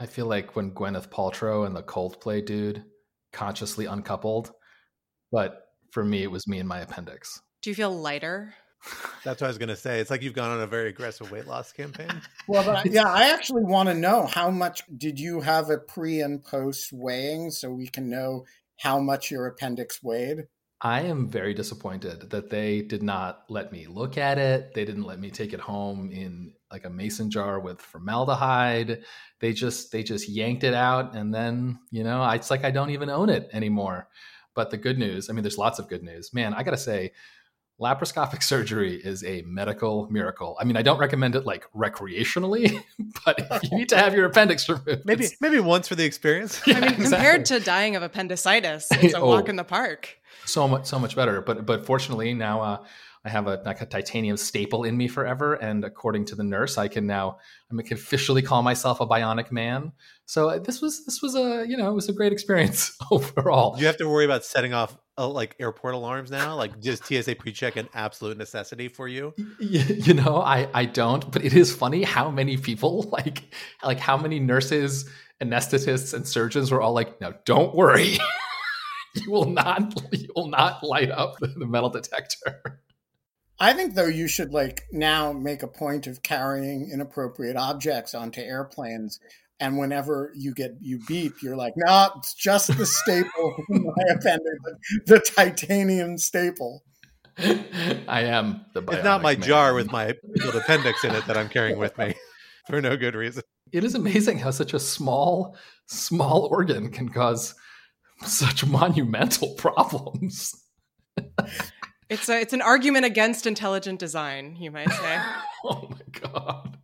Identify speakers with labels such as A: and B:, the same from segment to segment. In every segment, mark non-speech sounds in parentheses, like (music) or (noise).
A: I feel like when Gwyneth Paltrow and the Coldplay dude consciously uncoupled, but for me, it was me and my appendix.
B: Do you feel lighter?
C: That's what I was going to say. It's like you've gone on a very aggressive weight loss campaign. (laughs)
D: Well, but I, yeah, I actually want to know how much did you have a pre and post weighing so we can know how much your appendix weighed?
A: I am very disappointed that they did not let me look at it. They didn't let me take it home in like a mason jar with formaldehyde. They just they just yanked it out and then, you know, it's like I don't even own it anymore. But the good news, I mean there's lots of good news. Man, I got to say laparoscopic (laughs) surgery is a medical miracle. I mean, I don't recommend it like recreationally, (laughs) but if you need to have your appendix (laughs) removed,
C: maybe maybe once for the experience.
B: I mean, compared to dying of appendicitis, it's a oh, walk in the park.
A: So much, so much better. But but fortunately now. Uh, I have a like a titanium staple in me forever, and according to the nurse, I can now I can officially call myself a bionic man. So uh, this was this was a you know it was a great experience (laughs) overall.
C: You have to worry about setting off uh, like airport alarms now, like just TSA pre-check an absolute necessity for you.
A: You, you know, I I don't, but it is funny how many people (laughs) like like how many nurses, anesthetists, and surgeons were all like, "No, don't worry." (laughs) you will not you will not light up the metal detector
D: I think though you should like now make a point of carrying inappropriate objects onto airplanes and whenever you get you beep, you're like, no, nah, it's just the staple in (laughs) my appendix, the, the titanium staple. (laughs)
A: I am the.
C: It's not my man. jar with my little appendix in it that I'm carrying with me (laughs) for no good reason.
A: It is amazing how such a small, small organ can cause such monumental problems.
B: It's a it's an argument against intelligent design, you might say. (laughs)
A: oh my god.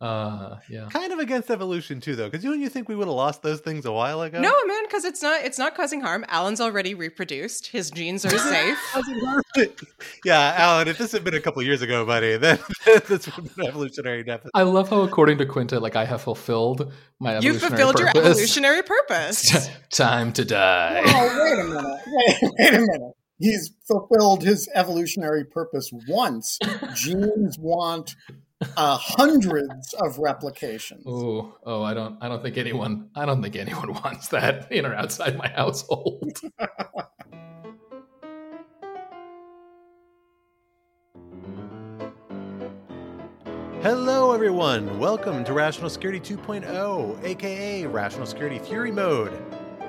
A: Uh, yeah.
C: Kind of against evolution too, though, because you don't you think we would have lost those things a while ago?
B: No, man, because it's not it's not causing harm. Alan's already reproduced. His genes are (laughs) safe. (laughs)
C: yeah, Alan, if this had been a couple years ago, buddy, then this would have been evolutionary deficit.
A: I love how, according to Quinta, like I have fulfilled my evolutionary
B: You've fulfilled
A: purpose.
B: your evolutionary purpose.
A: Time to die.
D: Oh, wait a minute. Wait, wait a minute he's fulfilled his evolutionary purpose once. (laughs) Genes want uh, hundreds of replications.
A: Oh, oh, I don't, I don't think anyone, I don't think anyone (laughs) wants that in or outside my household. (laughs)
C: Hello, everyone. Welcome to Rational Security 2.0, aka Rational Security Fury Mode.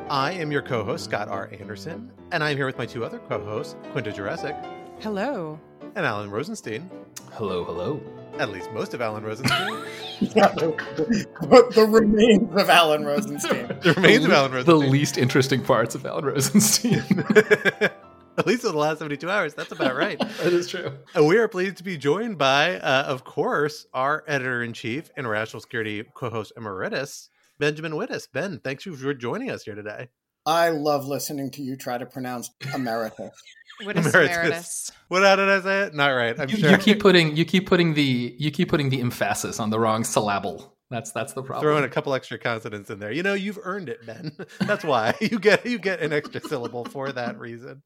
C: I am your co host, Scott R. Anderson, and I'm here with my two other co hosts, Quinta Jurecic.
B: Hello.
C: And Alan Rosenstein.
A: Hello, hello.
C: At least most of Alan Rosenstein.
D: but (laughs) (laughs) the remains of Alan Rosenstein. (laughs)
C: the remains of Alan Rosenstein.
A: The least interesting parts of Alan Rosenstein.
C: At least in the last 72 hours. That's about right.
A: that is true.
C: And we are pleased to be joined by, uh, of course, our editor in chief and Rational Security co host emeritus, Benjamin Wittes. Ben, thanks for joining us here today.
D: I love listening to you try to pronounce emeritus. (laughs) (laughs)
B: What is emeritus. emeritus.
C: What how did I say it? Not right. I'm
A: you,
C: sure.
A: You keep putting you keep putting the you keep putting the emphasis on the wrong syllable. That's that's the problem.
C: Throwing a couple extra consonants in there. You know, you've earned it, Ben. (laughs) That's why you get you get an extra syllable for that reason.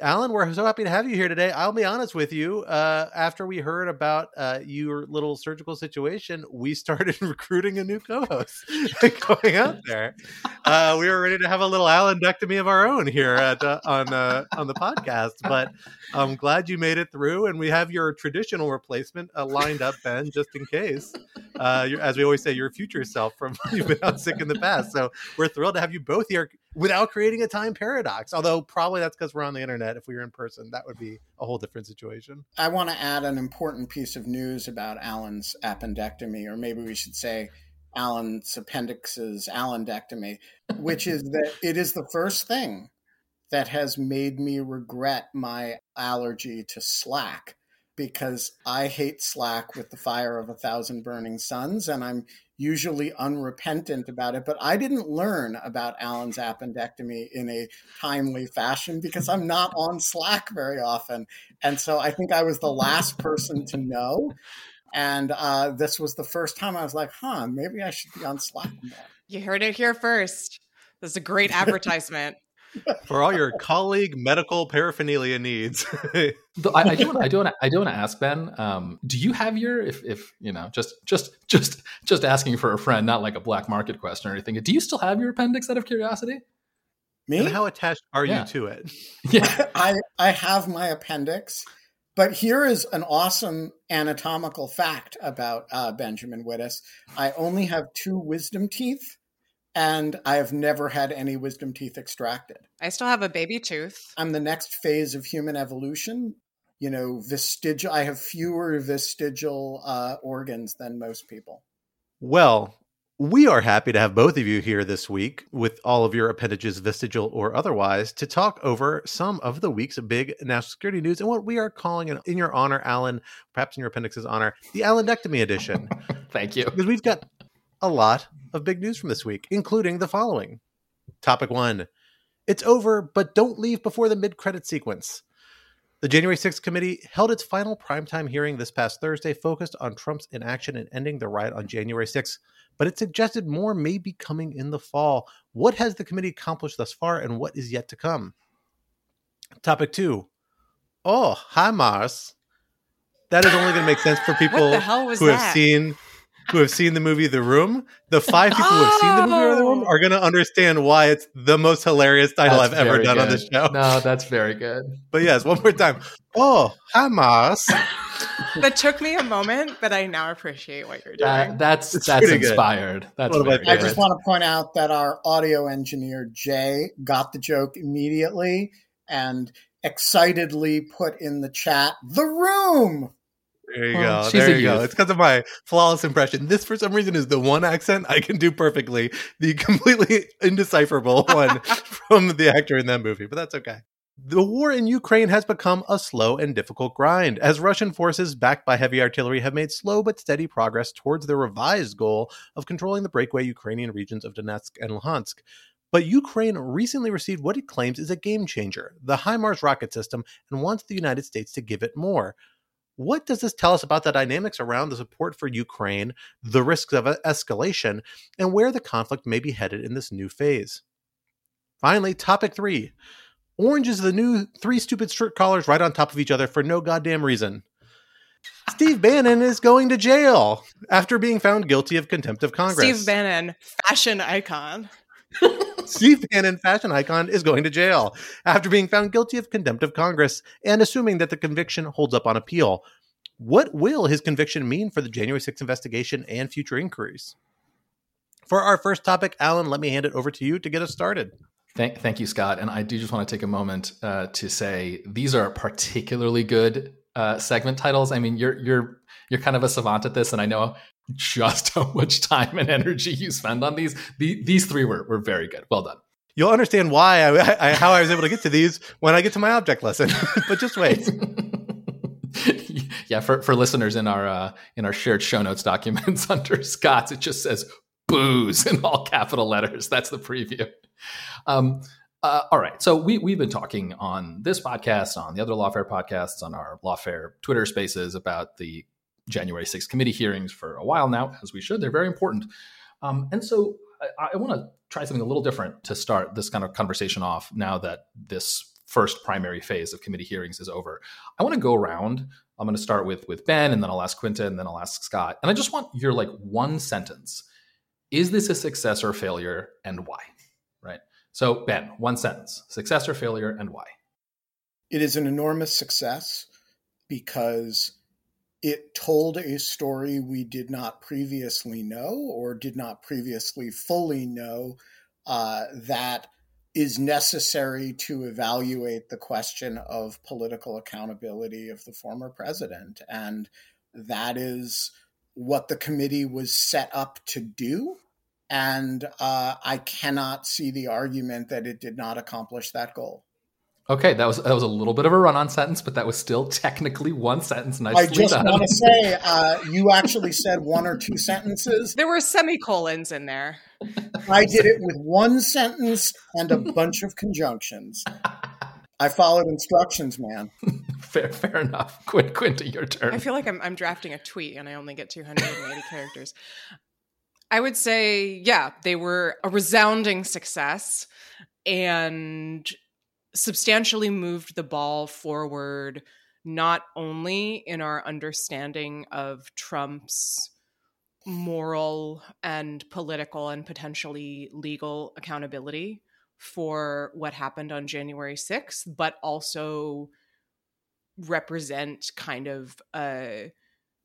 C: Alan, we're so happy to have you here today. I'll be honest with you. Uh, after we heard about uh, your little surgical situation, we started (laughs) recruiting a new co-host (laughs) going out there. Uh, we were ready to have a little Alandectomy of our own here at, uh, on uh, on the podcast. But I'm glad you made it through, and we have your traditional replacement uh, lined up, Ben, just in case. as we always say, your future self from (laughs) you've been out sick in the past. So we're thrilled to have you both here without creating a time paradox. Although probably that's because we're on the internet. If we were in person, that would be a whole different situation.
D: I want to add an important piece of news about Alan's appendectomy, or maybe we should say Alan's appendix's Alandectomy, which is that it is the first thing that has made me regret my allergy to Slack. because I hate Slack with the fire of a thousand burning suns, and I'm usually unrepentant about it. But I didn't learn about Alan's appendectomy in a timely fashion because I'm not on Slack very often. And so I think I was the last person to know. And uh, this was the first time I was like, huh, maybe I should be on Slack more.
B: You heard it here first. This is a great advertisement.
C: For all your colleague medical paraphernalia needs. (laughs)
A: I, I do want I do want to I do want to ask Ben. Um, do you have your if if you know just just just just asking for a friend, not like a black market question or anything. Do you still have your appendix out of curiosity?
D: Me?
C: and how attached are
A: Yeah.
C: you to it? (laughs)
A: Yeah. (laughs)
D: I, I have my appendix, but here is an awesome anatomical fact about uh, Benjamin Wittes. I only have two wisdom teeth, and I have never had any wisdom teeth extracted.
B: I still have a baby tooth.
D: I'm the next phase of human evolution. You know, vestigial. I have fewer vestigial uh, organs than most people.
C: Well, we are happy to have both of you here this week with all of your appendages, vestigial or otherwise, to talk over some of the week's big national security news and what we are calling, in, in your honor, Alan, perhaps in your appendix's honor, the Alandectomy edition. (laughs)
A: Thank you.
C: because we've got a lot of big news from this week, including the following. Topic one It's over, but don't leave before the mid credit sequence. The January 6th committee held its final primetime hearing this past Thursday, focused on Trump's inaction in ending the riot on January 6th, but it suggested more may be coming in the fall. What has the committee accomplished thus far, and what is yet to come? Topic two Oh, hi, Mars. That is only going to make sense for people
B: the hell was
C: who have seen who have seen the movie The Room. The five people who have seen the movie The Room
B: Oh!
C: are going to understand why it's the most hilarious title
A: That's
C: I've ever
A: very
C: done on
A: good.
C: this show.
A: No, that's very good.
C: But yes, one more time. Oh, Hamas. (laughs)
B: That took me a moment, but I now appreciate what you're doing.
A: That, that's
C: It's
A: that's
C: pretty good.
A: inspired. That's
C: One of my
A: very
D: I just want to point out that our audio engineer, Jay, got the joke immediately and excitedly put in the chat, The Room!
C: There you
A: Well,
C: go. There you go. It's because of my flawless impression. This, for some reason, is the one accent I can do perfectly. The completely (laughs) indecipherable (laughs) one from the actor in that movie, but that's okay. The war in Ukraine has become a slow and difficult grind, as Russian forces, backed by heavy artillery, have made slow but steady progress towards their revised goal of controlling the breakaway Ukrainian regions of Donetsk and Luhansk. But Ukraine recently received what it claims is a game changer, the HIMARS rocket system, and wants the United States to give it more. What does this tell us about the dynamics around the support for Ukraine, the risks of escalation, and where the conflict may be headed in this new phase? Finally, topic three Orange is the new three stupid shirt collars right on top of each other for no goddamn reason. Steve Bannon is going to jail after being found guilty of contempt of Congress.
B: Steve Bannon, fashion icon. (laughs)
C: Steve Bannon, fashion icon, is going to jail after being found guilty of contempt of Congress and assuming that the conviction holds up on appeal. What will his conviction mean for the January 6th investigation and future inquiries? For our first topic, Alan, let me hand it over to you to get us started.
A: Thank, thank you, Scott. And I do just want to take a moment uh, to say these are particularly good uh, segment titles. I mean, you're you're you're kind of a savant at this, and I know just (laughs) how much time and energy you spend on these. The, these three were were very good. Well done.
C: You'll understand why I, I how I was able to get to these when I get to my object lesson. (laughs) but just wait. (laughs)
A: yeah, for, for listeners in our uh, in our shared show notes documents under Scott's, it just says booze in all capital letters. That's the preview. Um, uh, all right, so we we've been talking on this podcast, on the other Lawfare podcasts, on our Lawfare Twitter Spaces about the January 6th committee hearings for a while now, as we should. They're very important, um, and so I, I want to try something a little different to start this kind of conversation off. Now that this first primary phase of committee hearings is over, I want to go around. I'm going to start with with Ben, and then I'll ask Quinta, and then I'll ask Scott. And I just want your like one sentence: Is this a success or failure, and why? Right. So Ben, one sentence: success or failure, and why?
D: It is an enormous success because it told a story we did not previously know or did not previously fully know uh, that is necessary to evaluate the question of political accountability of the former president. And that is what the committee was set up to do. And uh, I cannot see the argument that it did not accomplish that goal.
A: Okay, that was that was a little bit of a run-on sentence, but that was still technically one sentence. Nicely
D: I just want to (laughs) say, uh, you actually said one or two sentences.
B: There were semicolons in there.
D: I did it with one sentence and a bunch of conjunctions. I followed instructions, man. (laughs)
A: fair, fair enough. Quint, Quinta, your turn.
B: I feel like I'm, I'm drafting a tweet and I only get 280 (laughs) characters. I would say, yeah, they were a resounding success and substantially moved the ball forward, not only in our understanding of Trump's moral and political and potentially legal accountability for what happened on January 6th, but also represent kind of a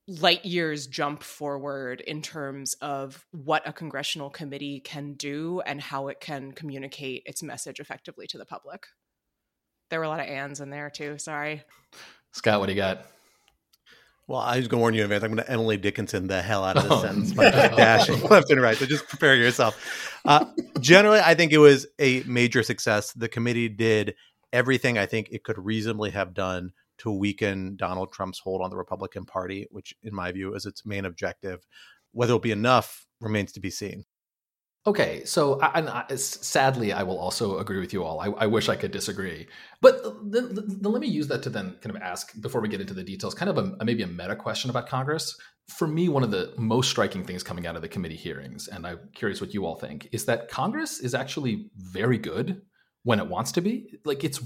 B: light years jump forward in terms of what a congressional committee can do and how it can communicate its message effectively to the public. There were a lot of ands in there too. Sorry.
A: Scott, what do you got?
C: Well, I was going to warn you in advance. I'm going to Emily Dickinson the hell out of this
A: Oh,
C: sentence
A: no.
C: by just dashing left and right. So just prepare yourself. Uh, generally, I think it was a major success. The committee did everything I think it could reasonably have done to weaken Donald Trump's hold on the Republican Party, which, in my view, is its main objective. Whether it'll be enough remains to be seen.
A: Okay, so I, sadly, I will also agree with you all. I, I wish I could disagree, but let me use that to then kind of ask before we get into the details, kind of a, maybe a meta question about Congress. For me, one of the most striking things coming out of the committee hearings, and I'm curious what you all think, is that Congress is actually very good when it wants to be. Like it's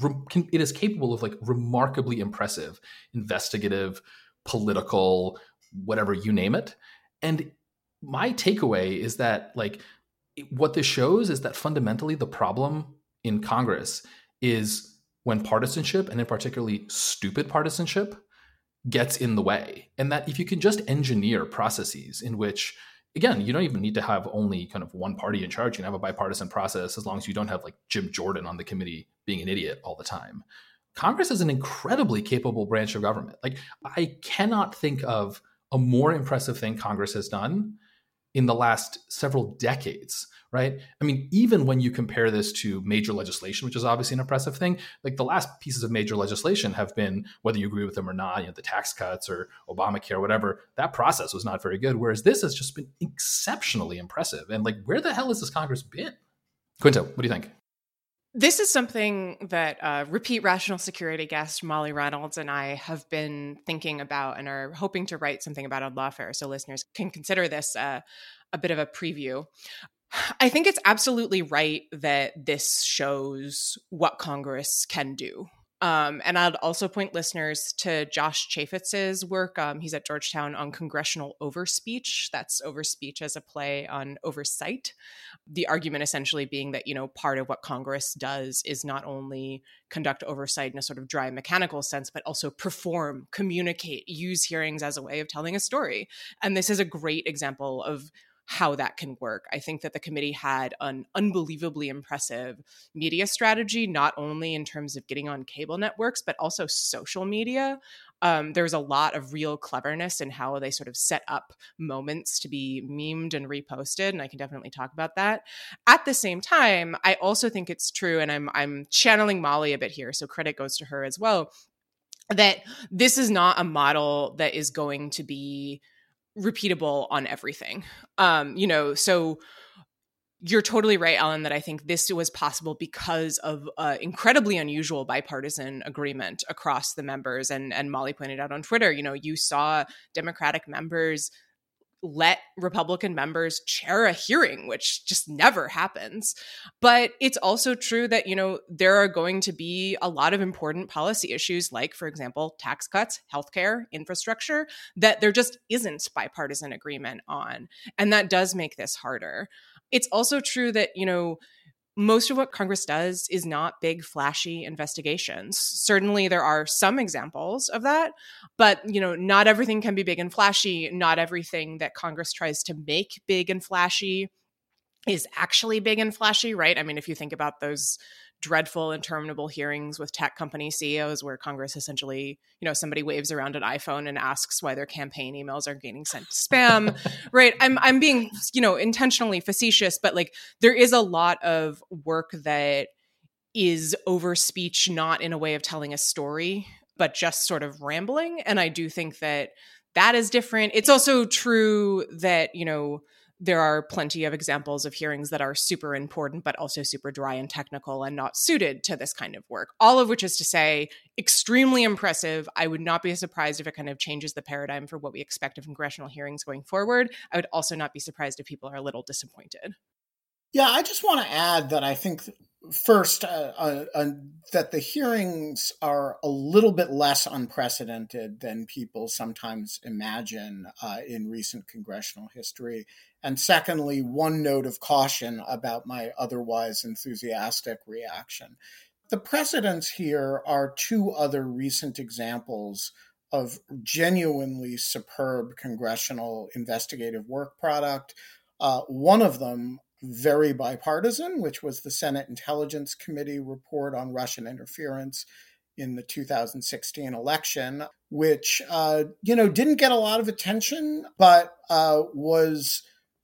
A: it is capable of like remarkably impressive investigative, political, whatever you name it, and my takeaway is that like what this shows is that fundamentally the problem in Congress is when partisanship and in particularly stupid partisanship gets in the way and that if you can just engineer processes in which again you don't even need to have only kind of one party in charge you can have a bipartisan process as long as you don't have like Jim Jordan on the committee being an idiot all the time. Congress is an incredibly capable branch of government. Like I cannot think of a more impressive thing Congress has done in the last several decades, right? I mean, even when you compare this to major legislation, which is obviously an impressive thing, like the last pieces of major legislation have been, whether you agree with them or not, you know, the tax cuts or Obamacare, whatever, that process was not very good. Whereas this has just been exceptionally impressive. And like, where the hell has this Congress been? Quinta, what do you think?
B: This is something that uh, repeat rational security guest Molly Reynolds and I have been thinking about and are hoping to write something about on Lawfare, so listeners can consider this uh, a bit of a preview. I think it's absolutely right that this shows what Congress can do. Um, and I'd also point listeners to Josh Chafetz's work. Um, he's at Georgetown on congressional overspeech. That's overspeech as a play on oversight. The argument essentially being that, you know, part of what Congress does is not only conduct oversight in a sort of dry mechanical sense, but also perform, communicate, use hearings as a way of telling a story. And this is a great example of how that can work. I think that the committee had an unbelievably impressive media strategy, not only in terms of getting on cable networks, but also social media. Um, was a lot of real cleverness in how they sort of set up moments to be memed and reposted, and I can definitely talk about that. At the same time, I also think it's true, and I'm I'm channeling Molly a bit here, so credit goes to her as well. That this is not a model that is going to be repeatable on everything. Um, you know, so you're totally right, Ellen, that I think this was possible because of uh, incredibly unusual bipartisan agreement across the members. And and Molly pointed out on Twitter, you know, you saw Democratic members let Republican members chair a hearing, which just never happens. But it's also true that, you know, there are going to be a lot of important policy issues, like, for example, tax cuts, healthcare, infrastructure, that there just isn't bipartisan agreement on. And that does make this harder. It's also true that, you know, most of what Congress does is not big, flashy investigations. Certainly, there are some examples of that, but you know, not everything can be big and flashy. Not everything that Congress tries to make big and flashy is actually big and flashy, right? I mean, if you think about those dreadful, interminable hearings with tech company CEOs where Congress essentially, you know, somebody waves around an iPhone and asks why their campaign emails are getting sent to spam, (laughs) right? I'm I'm being, you know, intentionally facetious, but like there is a lot of work that is over speech not in a way of telling a story but just sort of rambling and i do think that that is different it's also true that you know there are plenty of examples of hearings that are super important, but also super dry and technical and not suited to this kind of work. All of which is to say, extremely impressive. I would not be surprised if it kind of changes the paradigm for what we expect of congressional hearings going forward. I would also not be surprised if people are a little disappointed.
D: Yeah, I just want to add that I think first uh, uh, uh, that the hearings are a little bit less unprecedented than people sometimes imagine uh, in recent congressional history. And secondly, one note of caution about my otherwise enthusiastic reaction. The precedents here are two other recent examples of genuinely superb congressional investigative work product. Uh, one of them, very bipartisan, which was the Senate Intelligence Committee report on Russian interference in the 2016 election, which uh, you know didn't get a lot of attention, but uh, was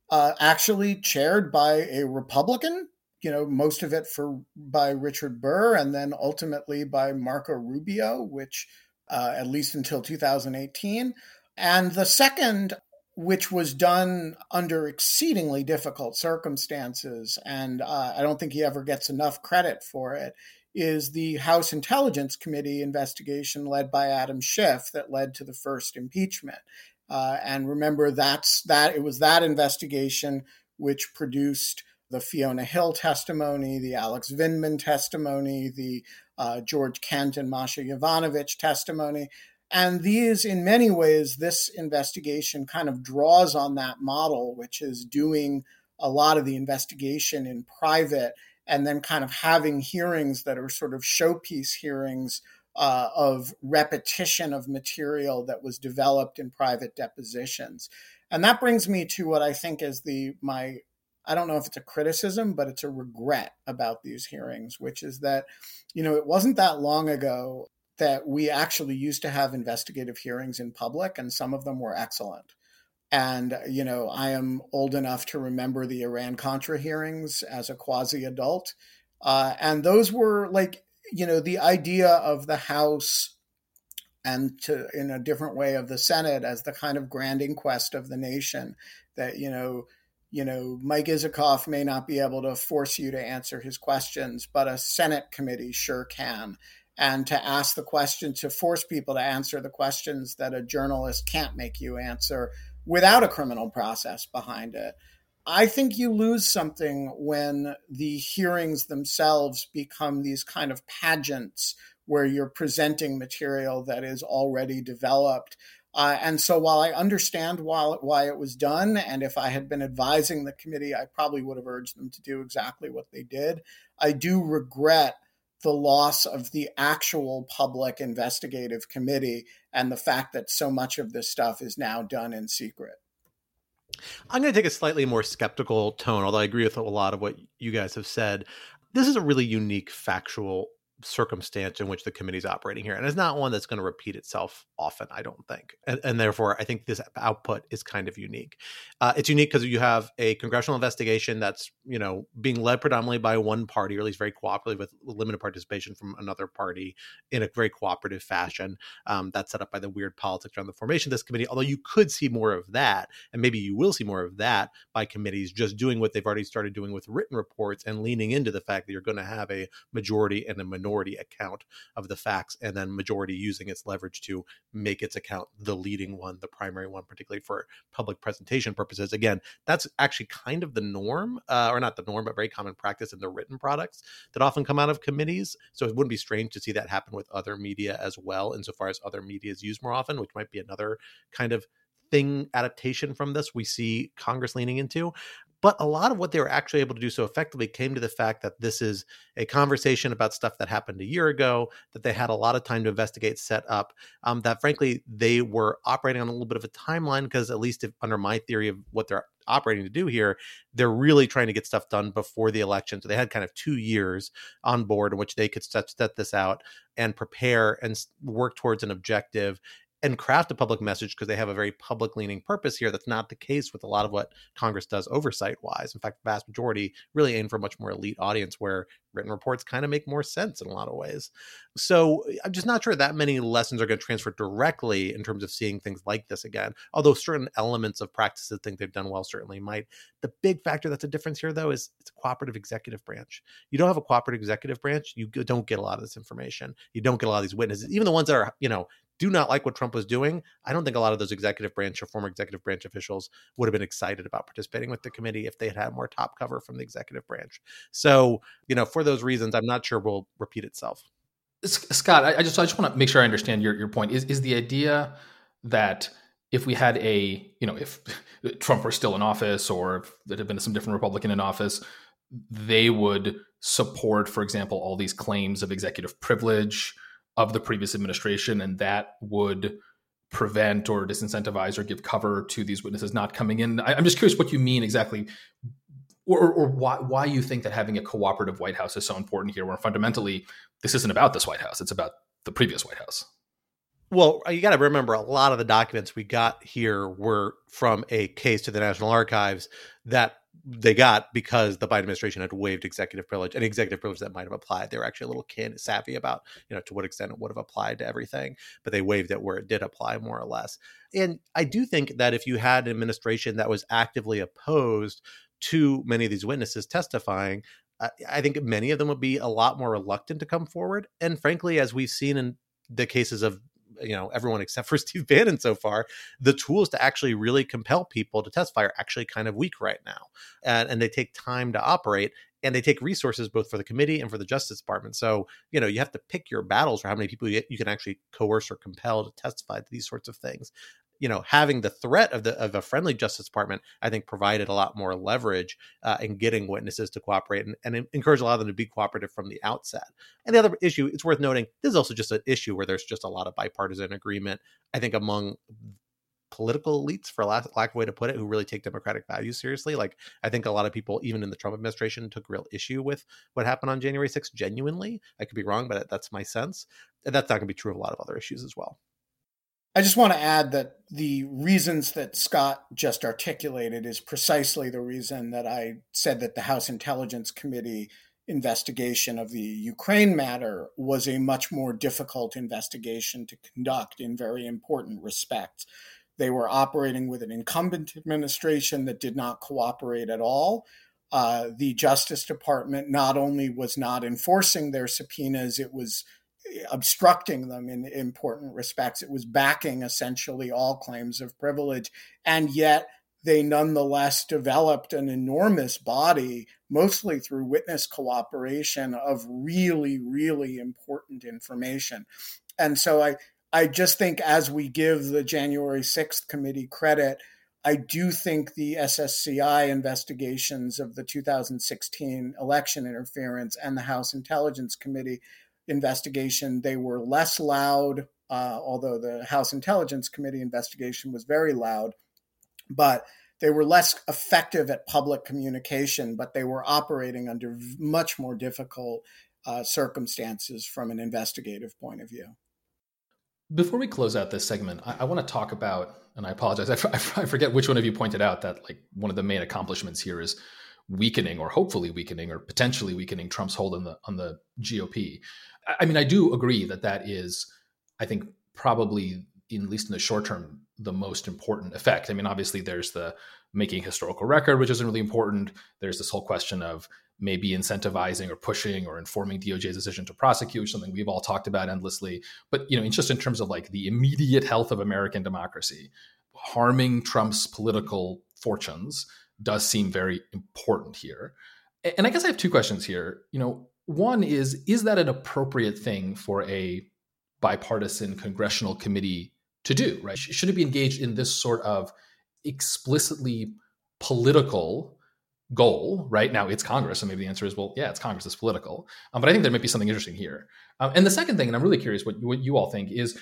D: uh, actually chaired by a Republican. You know, most of it for by Richard Burr, and then ultimately by Marco Rubio, which uh, at least until 2018. And the second, which was done under exceedingly difficult circumstances, and uh, I don't think he ever gets enough credit for it, is the House Intelligence Committee investigation led by Adam Schiff that led to the first impeachment. Uh, and remember, that's that it was that investigation which produced the Fiona Hill testimony, the Alex Vindman testimony, the uh, George Kent and Masha Yovanovitch testimony. And these, in many ways, this investigation kind of draws on that model, which is doing a lot of the investigation in private and then kind of having hearings that are sort of showpiece hearings uh, of repetition of material that was developed in private depositions. And that brings me to what I think is the my I don't know if it's a criticism, but it's a regret about these hearings, which is that, you know, it wasn't that long ago that we actually used to have investigative hearings in public, and some of them were excellent. And, you know, I am old enough to remember the Iran Contra hearings as a quasi adult. Uh, and those were like you know, the idea of the House and to in a different way of the Senate as the kind of grand inquest of the nation that, you know, you know, Mike Isikoff may not be able to force you to answer his questions, but a Senate committee sure can. And to ask the question, to force people to answer the questions that a journalist can't make you answer without a criminal process behind it. I think you lose something when the hearings themselves become these kind of pageants where you're presenting material that is already developed. Uh, and so while I understand why, why it was done, and if I had been advising the committee, I probably would have urged them to do exactly what they did, I do regret the loss of the actual public investigative committee and the fact that so much of this stuff is now done in secret.
C: I'm going to take a slightly more skeptical tone, although I agree with a lot of what you guys have said. This is a really unique factual circumstance in which the committee is operating here. And it's not one that's going to repeat itself often, I don't think. And, and therefore, I think this output is kind of unique. Uh, it's unique because you have a congressional investigation that's, you know, being led predominantly by one party, or at least very cooperative with limited participation from another party in a very cooperative fashion. Um, that's set up by the weird politics around the formation of this committee. Although you could see more of that, and maybe you will see more of that by committees just doing what they've already started doing with written reports and leaning into the fact that you're going to have a majority and a minority minority account of the facts, and then majority using its leverage to make its account the leading one, the primary one, particularly for public presentation purposes. Again, that's actually kind of the norm, uh, or not the norm, but very common practice in the written products that often come out of committees. So it wouldn't be strange to see that happen with other media as well, insofar as other media is used more often, which might be another kind of thing adaptation from this we see Congress leaning into. But a lot of what they were actually able to do so effectively came to the fact that this is a conversation about stuff that happened a year ago, that they had a lot of time to investigate, set up, um, that frankly, they were operating on a little bit of a timeline because, at least if, under my theory of what they're operating to do here, they're really trying to get stuff done before the election. So they had kind of two years on board in which they could set, set this out and prepare and work towards an objective and craft a public message because they have a very public leaning purpose here. That's not the case with a lot of what Congress does oversight wise. In fact, the vast majority really aim for a much more elite audience where written reports kind of make more sense in a lot of ways. So eh, I'm just not sure that many lessons are going to transfer directly in terms of seeing things like this again. Although certain elements of practices think they've done well certainly might. The big factor that's a difference here, though, is it's a cooperative executive branch. You don't have a cooperative executive branch, you don't get a lot of this information. You don't get a lot of these witnesses, even the ones that are, you know, do not like what Trump was doing. I don't think a lot of those executive branch or former executive branch officials would have been excited about participating with the committee if they had had more top cover from the executive branch. So, you know, for those reasons, I'm not sure will repeat itself.
A: Scott, I just I just want to make sure I understand your your point. Is is the idea that if we had a you know if (laughs) Trump were still in office or if there had been some different Republican in office, they would support, for example, all these claims of executive privilege of the previous administration, and that would prevent or disincentivize or give cover to these witnesses not coming in. I, am just curious what you mean exactly, or, or why why you think that having a cooperative White House is so important here, where fundamentally this isn't about this White House; it's about the previous White House.
C: Well, you got to remember a lot of the documents we got here were from a case to the National Archives that they got because the Biden administration had waived executive privilege and executive privilege that might have applied. They were actually a little kid savvy about, you know, to what extent it would have applied to everything, but they waived it where it did apply more or less. And I do think that if you had an administration that was actively opposed to many of these witnesses testifying, I think many of them would be a lot more reluctant to come forward. And frankly, as we've seen in the cases of you know everyone except (laughs) for Steve Bannon so far, the tools to actually really compel people to testify are actually kind of weak right now, and, and they take time to operate and they take resources both for the committee and for the Justice Department. So you know you have to pick your battles for how many people you, you can actually coerce or compel to testify to these sorts of things you know having the threat of the of a friendly Justice Department, I think provided a lot more leverage uh, in getting witnesses to cooperate and, and encourage a lot of them to be cooperative from the outset. And the other issue, it's worth noting, this is also just an issue where there's just a lot of bipartisan agreement. I think among political elites, for lack, lack of way to put it, who really take democratic values seriously. Like I think a lot of people, even in the Trump administration, took real issue with what happened on January 6th. Genuinely, I could be wrong, but that's my sense. And that's not going to be true of a lot of other issues as well.
D: I just want to add that the reasons that Scott just articulated is precisely the reason that I said that the House Intelligence Committee investigation of the Ukraine matter was a much more difficult investigation to conduct in very important respects. They were operating with an incumbent administration that did not cooperate at all. Uh, the Justice Department not only was not enforcing their subpoenas, it was obstructing them in important respects. It was backing essentially all claims of privilege. And yet they nonetheless developed an enormous body, mostly through witness cooperation, of really, really important information. And so I, I just think as we give the January 6th committee credit, I do think the SSCI investigations of the 2016 election interference and the House Intelligence Committee investigation, they were less loud, uh, although the House Intelligence Committee investigation was very loud, but they were less effective at public communication, but they were operating under much more difficult uh, circumstances from an investigative point of view.
A: Before we close out this segment, I, I want to talk about, and I apologize, (laughs) I, f- I forget which one of you pointed out that like one of the main accomplishments here is weakening or hopefully weakening or potentially weakening Trump's hold on the on the GOP. I mean, I do agree that that is, I think, probably in, at least in the short term, the most important effect. I mean, obviously, there's the making historical record, which isn't really important. There's this whole question of maybe incentivizing or pushing or informing DOJ's decision to prosecute, something we've all talked about endlessly. But you know, just in terms of like the immediate health of American democracy, harming Trump's political fortunes does seem very important here. And I guess I have two questions here. You know, one is is that an appropriate thing for a bipartisan congressional committee to do, right? Should it be engaged in this sort of explicitly political goal, right? Now it's Congress, so maybe the answer is, well, yeah, it's Congress, it's political. Um, but I think there might be something interesting here. Um, and the second thing, and I'm really curious what, what you all think, is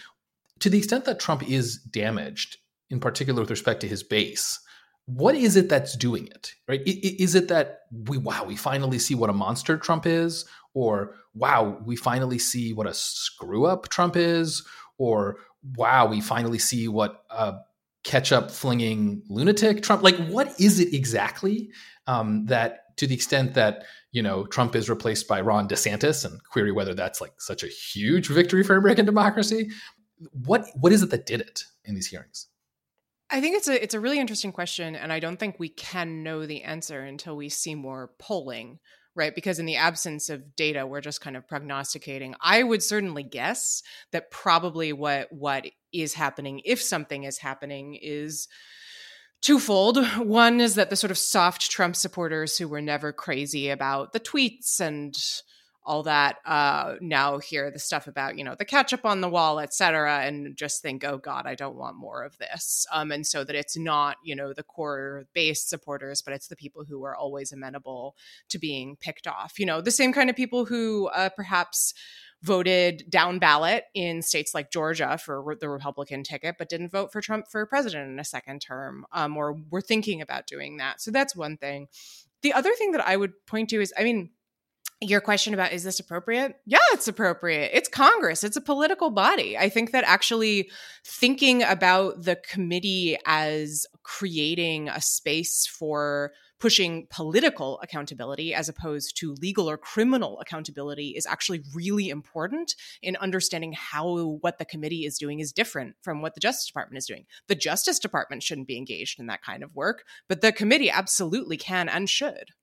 A: to the extent that Trump is damaged, in particular with respect to his base, what is it that's doing it right is it that we wow we finally see what a monster trump is or wow we finally see what a screw up trump is or wow, we finally see what a ketchup flinging lunatic Trump. Like, what is it exactly um, that, to the extent that you know Trump is replaced by Ron DeSantis, and query whether that's like such a huge victory for American democracy. What what is it that did it in these hearings?
B: I think it's a it's a really interesting question, and I don't think we can know the answer until we see more polling, right? Because in the absence of data, we're just kind of prognosticating. I would certainly guess that probably what what is happening, if something is happening, is twofold. One is that the sort of soft Trump supporters who were never crazy about the tweets and all that uh, now hear the stuff about you know the ketchup on the wall et cetera and just think oh god i don't want more of this um, and so that it's not you know the core base supporters but it's the people who are always amenable to being picked off you know the same kind of people who uh, perhaps voted down ballot in states like Georgia for the Republican ticket, but didn't vote for Trump for president in a second term, um, or were thinking about doing that. So that's one thing. The other thing that I would point to is, I mean, your question about is this appropriate? Yeah, it's appropriate. It's Congress, it's a political body. I think that actually thinking about the committee as creating a space for pushing political accountability as opposed to legal or criminal accountability is actually really important in understanding how what the committee is doing is different from what the Justice Department is doing. The Justice Department shouldn't be engaged in that kind of work, but the committee absolutely can and should.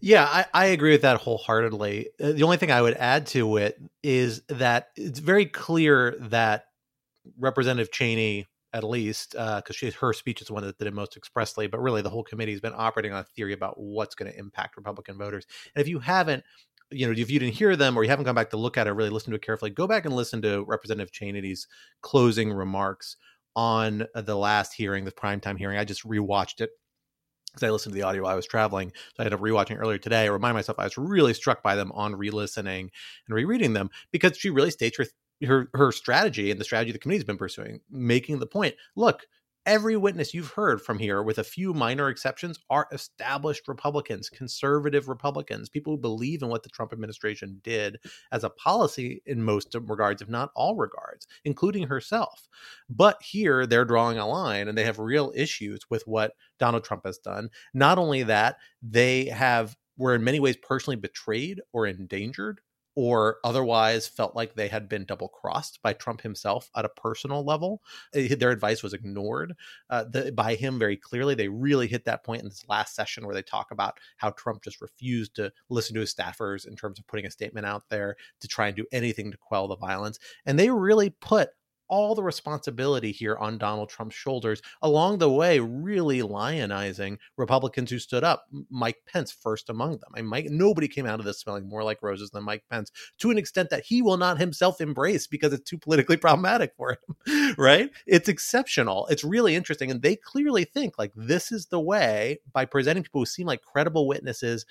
C: Yeah, I, I, agree with that wholeheartedly. Uh, the only thing I would add to it is that it's very clear that Representative Cheney, at least, because uh, her speech is the one that did it most expressly, but really the whole committee has been operating on a theory about what's going to impact Republican voters. And if you haven't, you know, if you didn't hear them or you haven't gone back to look at it, really listen to it carefully, go back and listen to Representative Cheney's closing remarks on the last hearing, the primetime hearing. I just rewatched it because I listened to the audio while I was traveling. So I ended up rewatching earlier today. I remind myself I was really struck by them on re-listening and rereading them because she really states her her her strategy and the strategy the committee's been pursuing, making the point. Look, every witness you've heard from here, with a few minor exceptions, are established Republicans, conservative Republicans, people who believe in what the Trump administration did as a policy in most regards, if not all regards, including herself. But here they're drawing a line and they have real issues with what Donald Trump has done. Not only that, they have were in many ways personally betrayed or endangered or otherwise felt like they had been double crossed by Trump himself at a personal level. Eh, their advice was ignored uh, the, by him very clearly. They really hit that point in this last session where they talk about how Trump just refused to listen to his staffers in terms of putting a statement out there to try and do anything to quell the violence. And they really put all the responsibility here on Donald Trump's shoulders, along the way, really lionizing Republicans who stood up. Mike Pence first among them. I mean, Mike, nobody came out of this smelling more like roses than Mike Pence, to an extent that he will not himself embrace because it's too politically problematic for him. (laughs) right? It's exceptional. It's really interesting, and they clearly think like this is the way by presenting people who seem like credible witnesses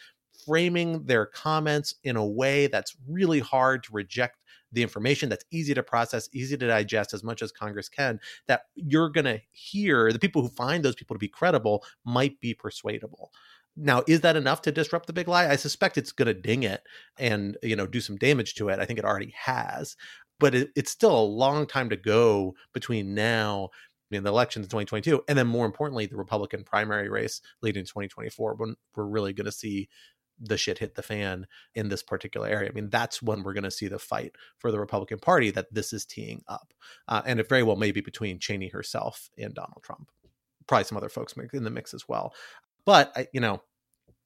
C: framing their comments in a way that's really hard to reject the information that's easy to process, easy to digest as much as Congress can, that you're going to hear the people who find those people to be credible might be persuadable. Now, is that enough to disrupt the big lie? I suspect it's going to ding it and you know do some damage to it. I think it already has, but it, it's still a long time to go between now the elections in 2022 and then more importantly the republican primary race leading to 2024 when we're really going to see the shit hit the fan in this particular area. I mean, that's when we're going to see the fight for the Republican Party that this is teeing up. Uh, and it very well may be between Cheney herself and Donald Trump. Probably some other folks in the mix as well. But, I, you know,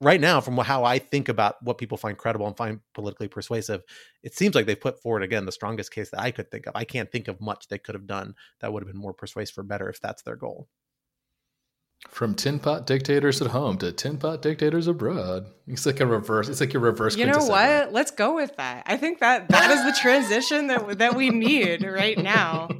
C: right now, from how I think about what people find credible and find politically persuasive, it seems like they've put forward, again, the strongest case that I could think of. I can't think of much they could have done that would have been more persuasive or better if that's their goal.
A: From tin pot dictators at home to tin pot dictators abroad. It's like a reverse. It's like your reverse.
B: You know what? Let's go with that. I think that that is the transition that that we need right now. (laughs)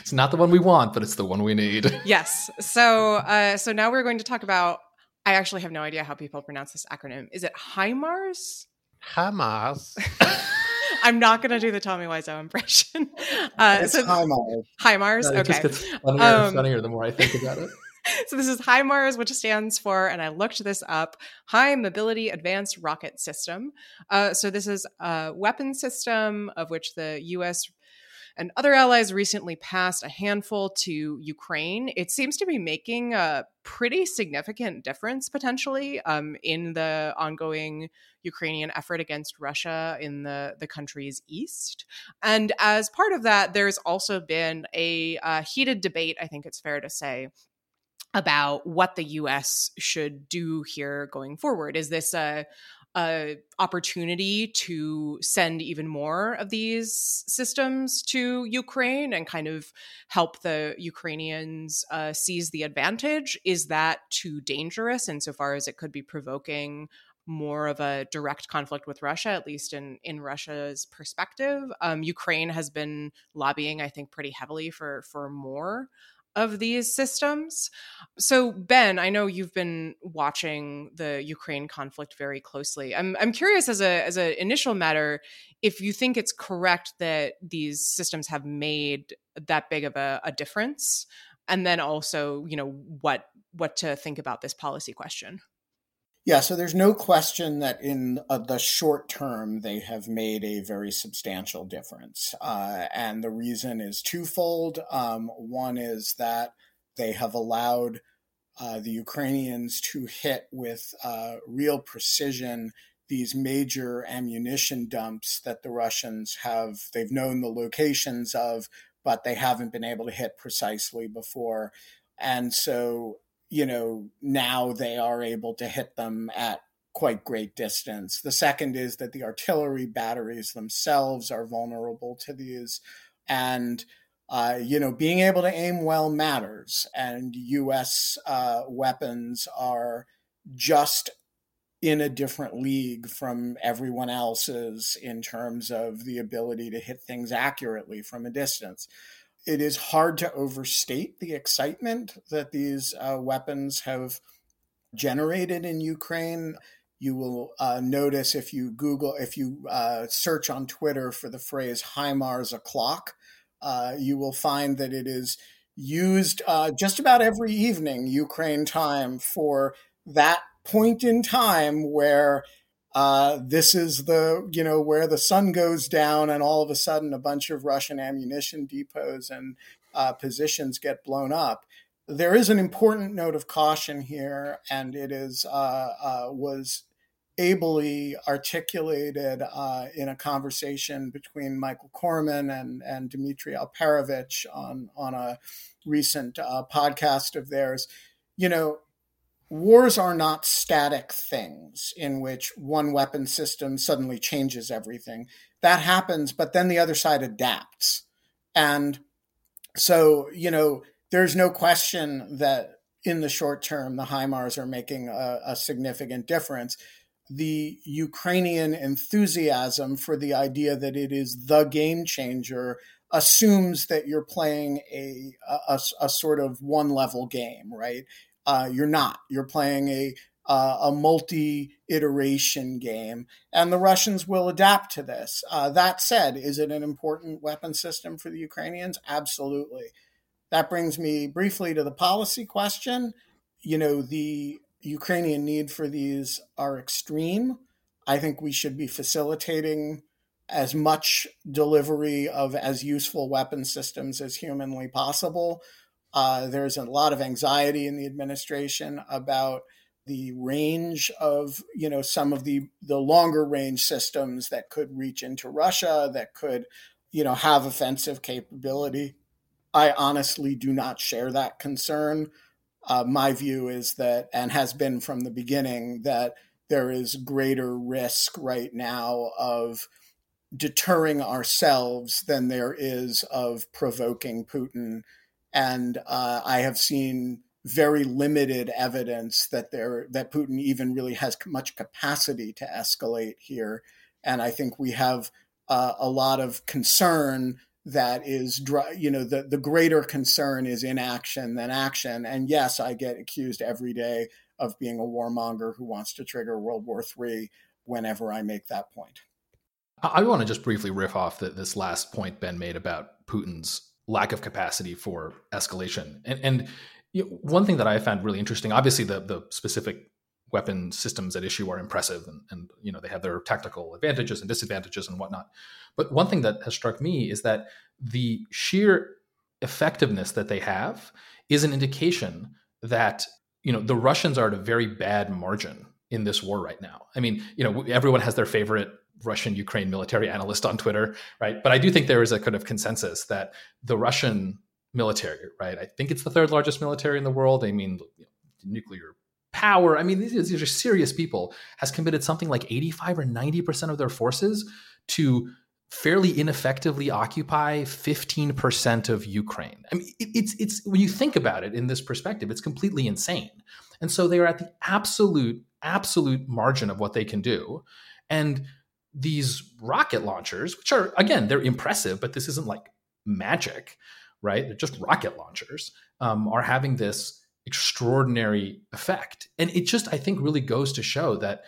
A: It's not the one we want, but it's the one we need. (laughs)
B: Yes. So, uh, so now we're going to talk about. I actually have no idea how people pronounce this acronym. Is it HIMARS?
C: HIMARS. (laughs)
B: I'm not going to do the Tommy Wiseau impression. Uh,
D: it's so, HIMARS.
B: HIMARS.
A: It
B: okay.
A: just gets funnier um, and funnier the more I think about it. (laughs)
B: so this is HIMARS, which stands for, and I looked this up, High Mobility Advanced Rocket System. Uh, so this is a weapon system of which the U.S. and other allies recently passed a handful to Ukraine. It seems to be making a pretty significant difference potentially um, in the ongoing Ukrainian effort against Russia in the, the country's east. And as part of that, there's also been a uh, heated debate, I think it's fair to say, about what the US should do here going forward. Is this a a opportunity to send even more of these systems to Ukraine and kind of help the Ukrainians uh, seize the advantage? Is that too dangerous insofar as it could be provoking more of a direct conflict with Russia, at least in in Russia's perspective? Um, Ukraine has been lobbying, I think, pretty heavily for for more of these systems. So, Ben, I know you've been watching the Ukraine conflict very closely. I'm I'm curious as a as an initial matter if you think it's correct that these systems have made that big of a, a difference, and then also, you know, what what to think about this policy question.
D: Yeah, so there's no question that in uh, the short term, they have made a very substantial difference. Uh, and the reason is twofold. Um, one is that they have allowed uh, the Ukrainians to hit with uh, real precision these major ammunition dumps that the Russians have, they've known the locations of, but they haven't been able to hit precisely before. And so you know, now they are able to hit them at quite great distance. The second is that the artillery batteries themselves are vulnerable to these. And, uh, you know, being able to aim well matters. And US uh, weapons are just in a different league from everyone else's in terms of the ability to hit things accurately from a distance it is hard to overstate the excitement that these uh, weapons have generated in Ukraine. You will uh, notice if you Google, if you uh, search on Twitter for the phrase HIMARS o'clock, uh, you will find that it is used uh, just about every evening, Ukraine time, for that point in time where uh, this is the you know where the sun goes down and all of a sudden a bunch of russian ammunition depots and uh, positions get blown up. There is an important note of caution here and it is uh, uh was ably articulated uh, in a conversation between michael Kofman and, and dmitri alperovitch on, on a recent uh, podcast of theirs. You know wars are not static things in which one weapon system suddenly changes everything. That happens, but then the other side adapts. And so, you know, there's no question that in the short term, the HIMARS are making a, a significant difference. The Ukrainian enthusiasm for the idea that it is the game changer assumes that you're playing a, a, a, sort of one level game, right? Uh, you're not. You're playing a uh, a multi iteration game, and the Russians will adapt to this. Uh, that said, is it an important weapon system for the Ukrainians? Absolutely. That brings me briefly to the policy question. You know, the Ukrainian need for these are extreme. I think we should be facilitating as much delivery of as useful weapon systems as humanly possible. Uh, there's a lot of anxiety in the administration about the range of you know some of the the longer range systems that could reach into Russia that could you know have offensive capability. I honestly do not share that concern. Uh, my view is that, and has been from the beginning, that there is greater risk right now of deterring ourselves than there is of provoking Putin and uh, I have seen very limited evidence that there that Putin even really has much capacity to escalate here, and I think we have uh, a lot of concern that is you know the the greater concern is inaction than action. And yes i get accused every day of being a warmonger who wants to trigger world war iii whenever i make that point.
A: I want to just briefly riff off the, this last point ben made about putin's lack of capacity for escalation. And, and you know, one thing that I found really interesting, obviously the the specific weapon systems at issue are impressive and, and you know they have their tactical advantages and disadvantages and whatnot but one thing that has struck me is that the sheer effectiveness that they have is an indication that you know the russians are at a very bad margin in this war right now i mean you know everyone has their favorite russian ukraine military analyst on twitter right but i do think there is a kind of consensus that the russian military right i think it's the third largest military in the world i mean nuclear power. I mean, these, these are serious people, has committed something like 85 or 90% of their forces to fairly ineffectively occupy 15% of Ukraine. I mean, it, it's it's when you think about it in this perspective, it's completely insane. And so they are at the absolute absolute margin of what they can do. And these rocket launchers, which are again, they're impressive, but this isn't like magic, right? They're just rocket launchers, um, are having this extraordinary effect. And it just, I think, really goes to show that,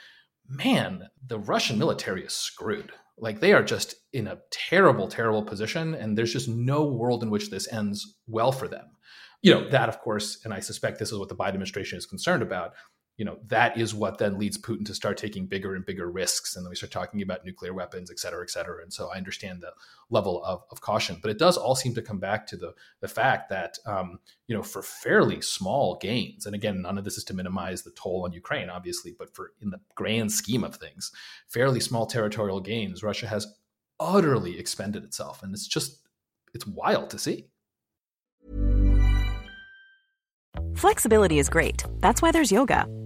A: man, the Russian military is screwed. Like they are just in a terrible, terrible position. And there's just no world in which this ends well for them. You know, that, of course, and I suspect this is what the Biden administration is concerned about, you know that is what then leads Putin to start taking bigger and bigger risks, and then we start talking about nuclear weapons, et cetera, et cetera. And so I understand the level of, of caution, but it does all seem to come back to the the fact that um, you know for fairly small gains, and again, none of this is to minimize the toll on Ukraine, obviously, but for in the grand scheme of things, fairly small territorial gains, Russia has utterly expended itself, and it's just it's wild to see.
E: Flexibility is great. That's why there's yoga.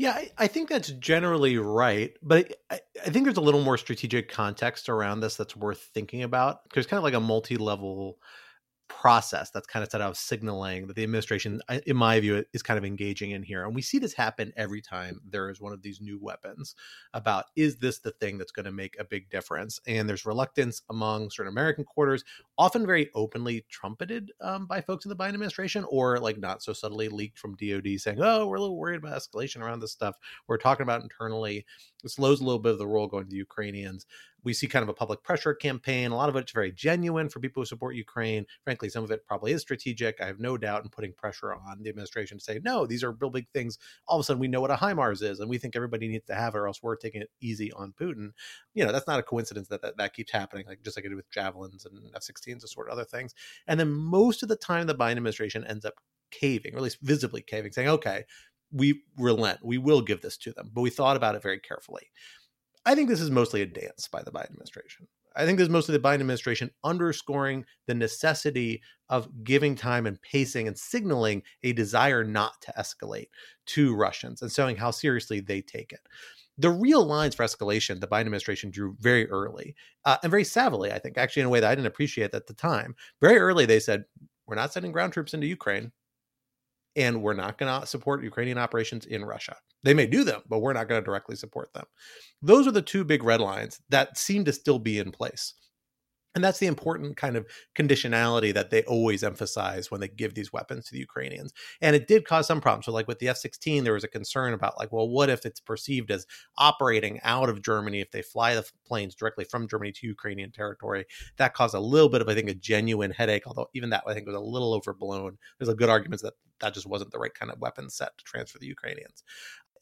C: Yeah, I, I think that's generally right, but I, I think there's a little more strategic context around this that's worth thinking about. There's kind of like a multi-level process that's kind of set out signaling that the administration, in my view, is kind of engaging in here. And we see this happen every time there is one of these new weapons about is this the thing that's going to make a big difference? And there's reluctance among certain American quarters, often very openly trumpeted um, by folks in the Biden administration, or like not so subtly leaked from DOD saying, oh, we're a little worried about escalation around this stuff. We're talking about internally. It slows a little bit of the role going to the Ukrainians we see kind of a public pressure campaign. A lot of it's very genuine for people who support Ukraine. Frankly, some of it probably is strategic. I have no doubt in putting pressure on the administration to say, no, these are real big things. All of a sudden, we know what a HIMARS is, and we think everybody needs to have it, or else we're taking it easy on Putin. You know, that's not a coincidence that that, that keeps happening, like just like it did with javelins and F-16s and sort of other things. And then most of the time, the Biden administration ends up caving, or at least visibly caving, saying, okay, we relent. We will give this to them. But we thought about it very carefully. I think this is mostly a dance by the Biden administration. I think this is mostly the Biden administration underscoring the necessity of giving time and pacing and signaling a desire not to escalate to Russians and showing how seriously they take it. The real lines for escalation the Biden administration drew very early uh, and very savvily, I think, actually, in a way that I didn't appreciate at the time. Very early, they said, We're not sending ground troops into Ukraine and we're not going to support Ukrainian operations in Russia. They may do them, but we're not going to directly support them. Those are the two big red lines that seem to still be in place. And that's the important kind of conditionality that they always emphasize when they give these weapons to the Ukrainians. And it did cause some problems. So, like with the F 16, there was a concern about, like, well, what if it's perceived as operating out of Germany if they fly the planes directly from Germany to Ukrainian territory? That caused a little bit of, I think, a genuine headache, although even that I think was a little overblown. There's a good argument that that just wasn't the right kind of weapon set to transfer the Ukrainians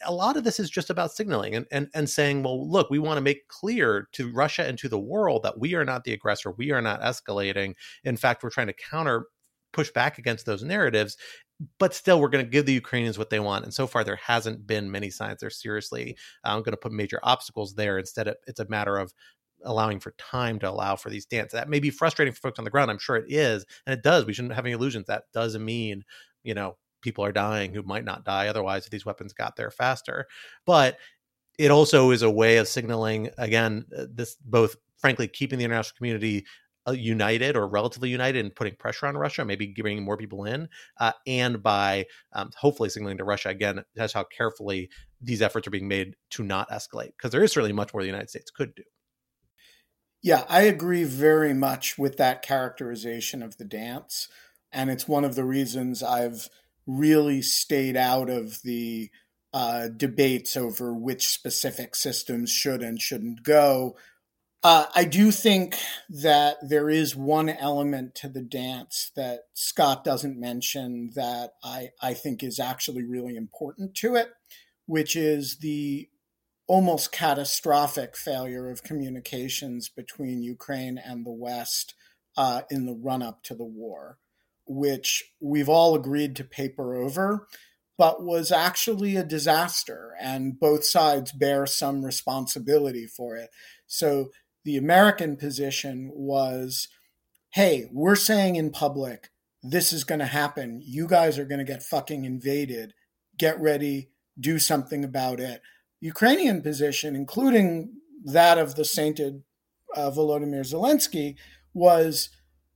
C: a lot of this is just about signaling and, and, and saying, well, look, we want to make clear to Russia and to the world that we are not the aggressor. We are not escalating. In fact, we're trying to counter push back against those narratives but still we're going to give the ukrainians what they want. And so far there hasn't been many signs. They're seriously um, going to put major obstacles there. Instead it's a matter of allowing for time to allow for these dance. That may be frustrating for folks on the ground i'm sure it is and it does. We shouldn't have any illusions. That doesn't mean you know people are dying who might not die otherwise if these weapons got there faster but it also is a way of signaling again uh, this both frankly keeping the international community uh, united or relatively united and putting pressure on Russia, maybe bringing more people in, uh, and by um, hopefully signaling to Russia again that's how carefully these efforts are being made to not escalate because there is certainly much more the United States could do.
D: Yeah, I agree very much with that characterization of the dance. And it's one of the reasons I've really stayed out of the uh, debates over which specific systems should and shouldn't go. Uh, I do think that there is one element to the dance that Scott doesn't mention that I, I think is actually really important to it, which is the almost catastrophic failure of communications between Ukraine and the West uh, in the run up to the war, which we've all agreed to paper over, but was actually a disaster. And both sides bear some responsibility for it. So the American position was hey, we're saying in public, this is going to happen. You guys are going to get fucking invaded. Get ready, do something about it. Ukrainian position, including that of the sainted uh, Volodymyr Zelensky, was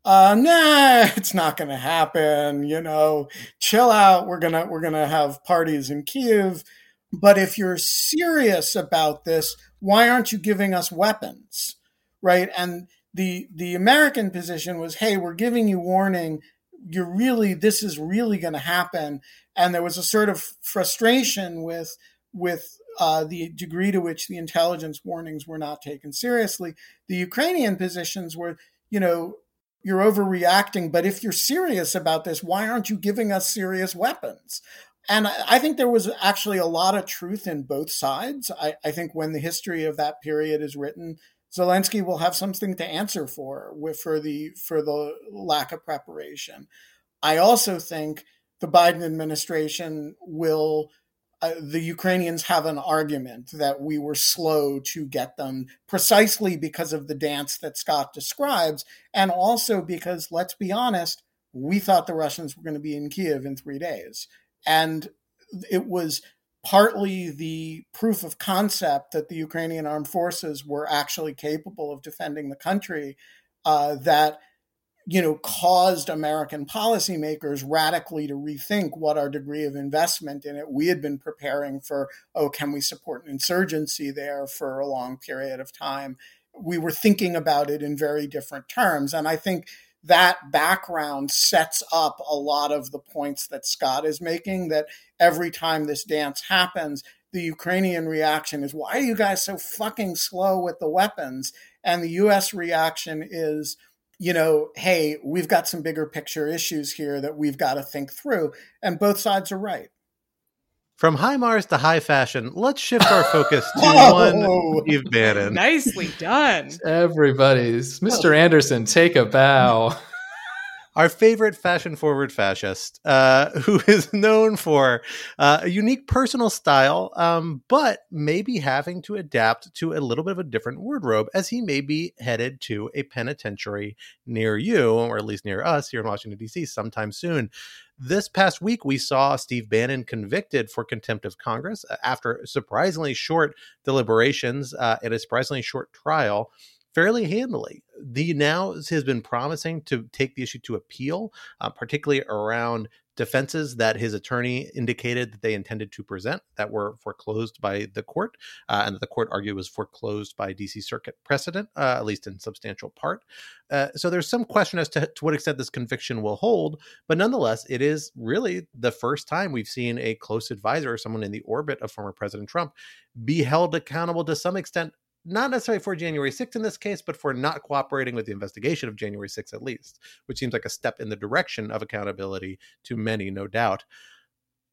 D: uh, nah, (laughs) it's not going to happen. You know, chill out. We're gonna we're gonna have parties in Kiev. But if you're serious about this, why aren't you giving us weapons? Right? And the the American position was, hey, we're giving you warning. You're really this is really going to happen. And there was a sort of frustration with with uh, the degree to which the intelligence warnings were not taken seriously. The Ukrainian positions were, you know, you're overreacting, but if you're serious about this, why aren't you giving us serious weapons? And I think there was actually a lot of truth in both sides. I, I think when the history of that period is written, Zelensky will have something to answer for for the for the lack of preparation. I also think the Biden administration will uh, the Ukrainians have an argument that we were slow to get them precisely because of the dance that Scott describes, and also because, let's be honest, we thought the Russians were going to be in Kiev in three days. And it was partly the proof of concept that the Ukrainian armed forces were actually capable of defending the country uh, that you know, caused American policymakers radically to rethink what our degree of investment in it. We had been preparing for, oh, can we support an insurgency there for a long period of time? We were thinking about it in very different terms. And I think that background sets up a lot of the points that Scott is making that every time this dance happens, the Ukrainian reaction is, why are you guys so fucking slow with the weapons? And the US reaction is, you know, hey, we've got some bigger picture issues here that we've got to think through. And both sides are right.
C: From high Mars to high fashion, let's shift our focus (laughs) to oh, one Steve Bannon.
B: Nicely done.
A: Everybody's Mr. Anderson, take a bow.
C: Our favorite fashion forward fascist, uh, (laughs) who is known for uh, a unique personal style, um, but maybe having to adapt to a little bit of a different wardrobe as he may be headed to a penitentiary near you, or at least near us here in Washington, D.C., sometime soon. This past week, we saw Steve Bannon convicted for contempt of Congress uh, after surprisingly short deliberations uh, and a surprisingly short trial fairly handily. The now has been promising to take the issue to appeal, uh, particularly around defenses that his attorney indicated that they intended to present that were foreclosed by the court, uh, and that the court argued was foreclosed by DC Circuit precedent, uh, at least in substantial part. Uh, so there's some question as to, to what extent this conviction will hold, but nonetheless, it is really the first time we've seen a close advisor, or someone in the orbit of former President Trump, be held accountable to some extent not necessarily for January 6th in this case, but for not cooperating with the investigation of January 6th at least, which seems like a step in the direction of accountability to many, no doubt.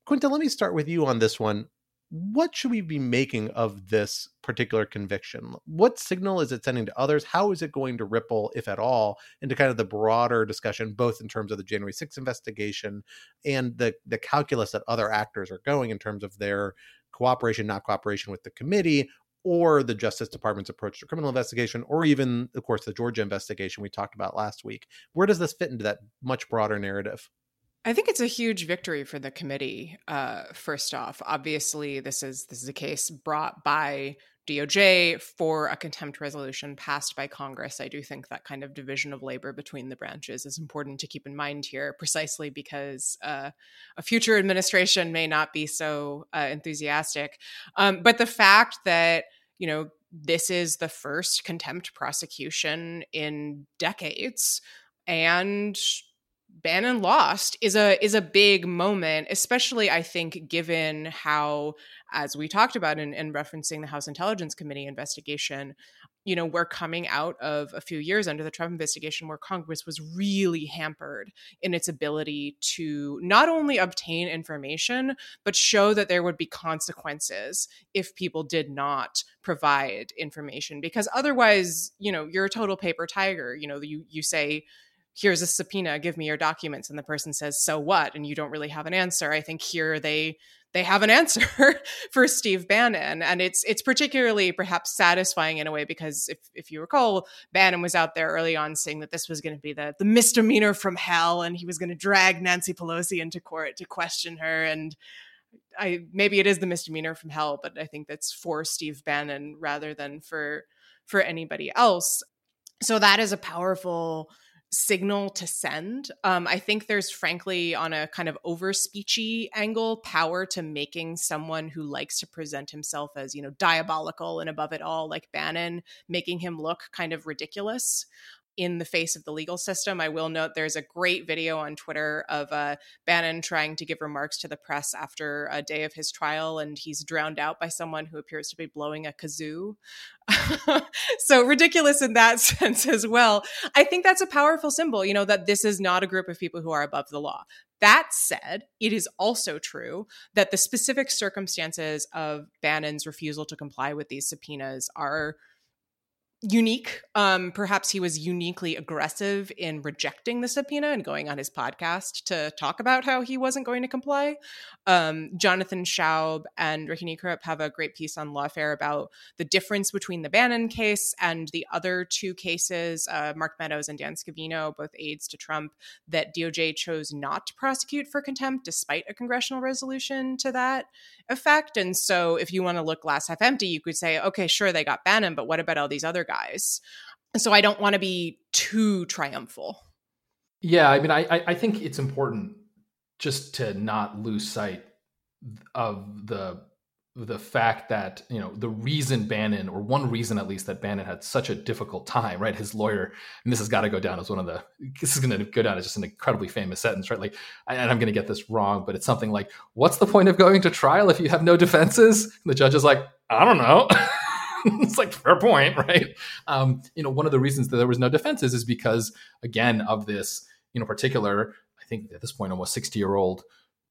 C: Quinta, let me start with you on this one. what should we be making of this particular conviction? What signal is it sending to others? How is it going to ripple, if at all, into kind of the broader discussion, both in terms of the January 6th investigation and the the calculus that other actors are going in terms of their cooperation, not cooperation with the committee, or the Justice Department's approach to criminal investigation, or even, of course, the Georgia investigation we talked about last week. Where does this fit into that much broader narrative?
B: I think it's a huge victory for the committee. Uh, first off, obviously, this is this is a case brought by DOJ for a contempt resolution passed by Congress. I do think that kind of division of labor between the branches is important to keep in mind here, precisely because uh, a future administration may not be so uh, enthusiastic. Um, but the fact that you know this is the first contempt prosecution in decades, and Bannon lost is a is a big moment, especially I think given how, as we talked about in, in referencing the House Intelligence Committee investigation, you know, we're coming out of a few years under the Trump investigation where Congress was really hampered in its ability to not only obtain information, but show that there would be consequences if people did not provide information. Because otherwise, you know, you're a total paper tiger. You know, you you say here's a subpoena give me your documents. And the person says so what? And you don't really have an answer. I think here they they have an (laughs) answer for Steve Bannon. And it's it's particularly perhaps satisfying in a way because if if you recall Bannon was out there early on saying that this was going to be the the misdemeanor from hell and he was going to drag Nancy Pelosi into court to question her. And I maybe it is the misdemeanor from hell but I think that's for Steve Bannon rather than for for anybody else. So that is a powerful signal to send. Um, I think there's frankly on a kind of over speechy angle power to making someone who likes to present himself as you know diabolical and above it all like Bannon, making him look kind of ridiculous in the face of the legal system. I will note there's a great video on Twitter of uh, Bannon trying to give remarks to the press after a day of his trial, and he's drowned out by someone who appears to be blowing a kazoo. (laughs) so ridiculous in that (laughs) sense as well. I think that's a powerful symbol, you know, that this is not a group of people who are above the law. That said, it is also true that the specific circumstances of Bannon's refusal to comply with these subpoenas are unique. Um, perhaps he was uniquely aggressive in rejecting the subpoena and going on his podcast to talk about how he wasn't going to comply. Um, Jonathan Shaub and Ricky Niekorp have a great piece on Lawfare about the difference between the Bannon case and the other two cases, uh, Mark Meadows and Dan Scavino, both aides to Trump, that DOJ chose not to prosecute for contempt despite a congressional resolution to that effect. And so if you want to look glass half empty, you could say, okay, sure, they got Bannon, but what about all these other guys? So I don't want to be too triumphal.
A: Yeah, I mean, I I think it's important just to not lose sight of the the fact that you know the reason Bannon, or one reason at least, that Bannon had such a difficult time, right? His lawyer, and this has got to go down as one of the. This is going to go down as just an incredibly famous sentence, right? Like, and I'm going to get this wrong, but it's something like, "What's the point of going to trial if you have no defenses?" And the judge is like, "I don't know." (laughs) (laughs) it's like fair point, right? Um, you know, one of the reasons that there was no defenses is because, again, of this, you know, particular, I think at this point, almost 60 year old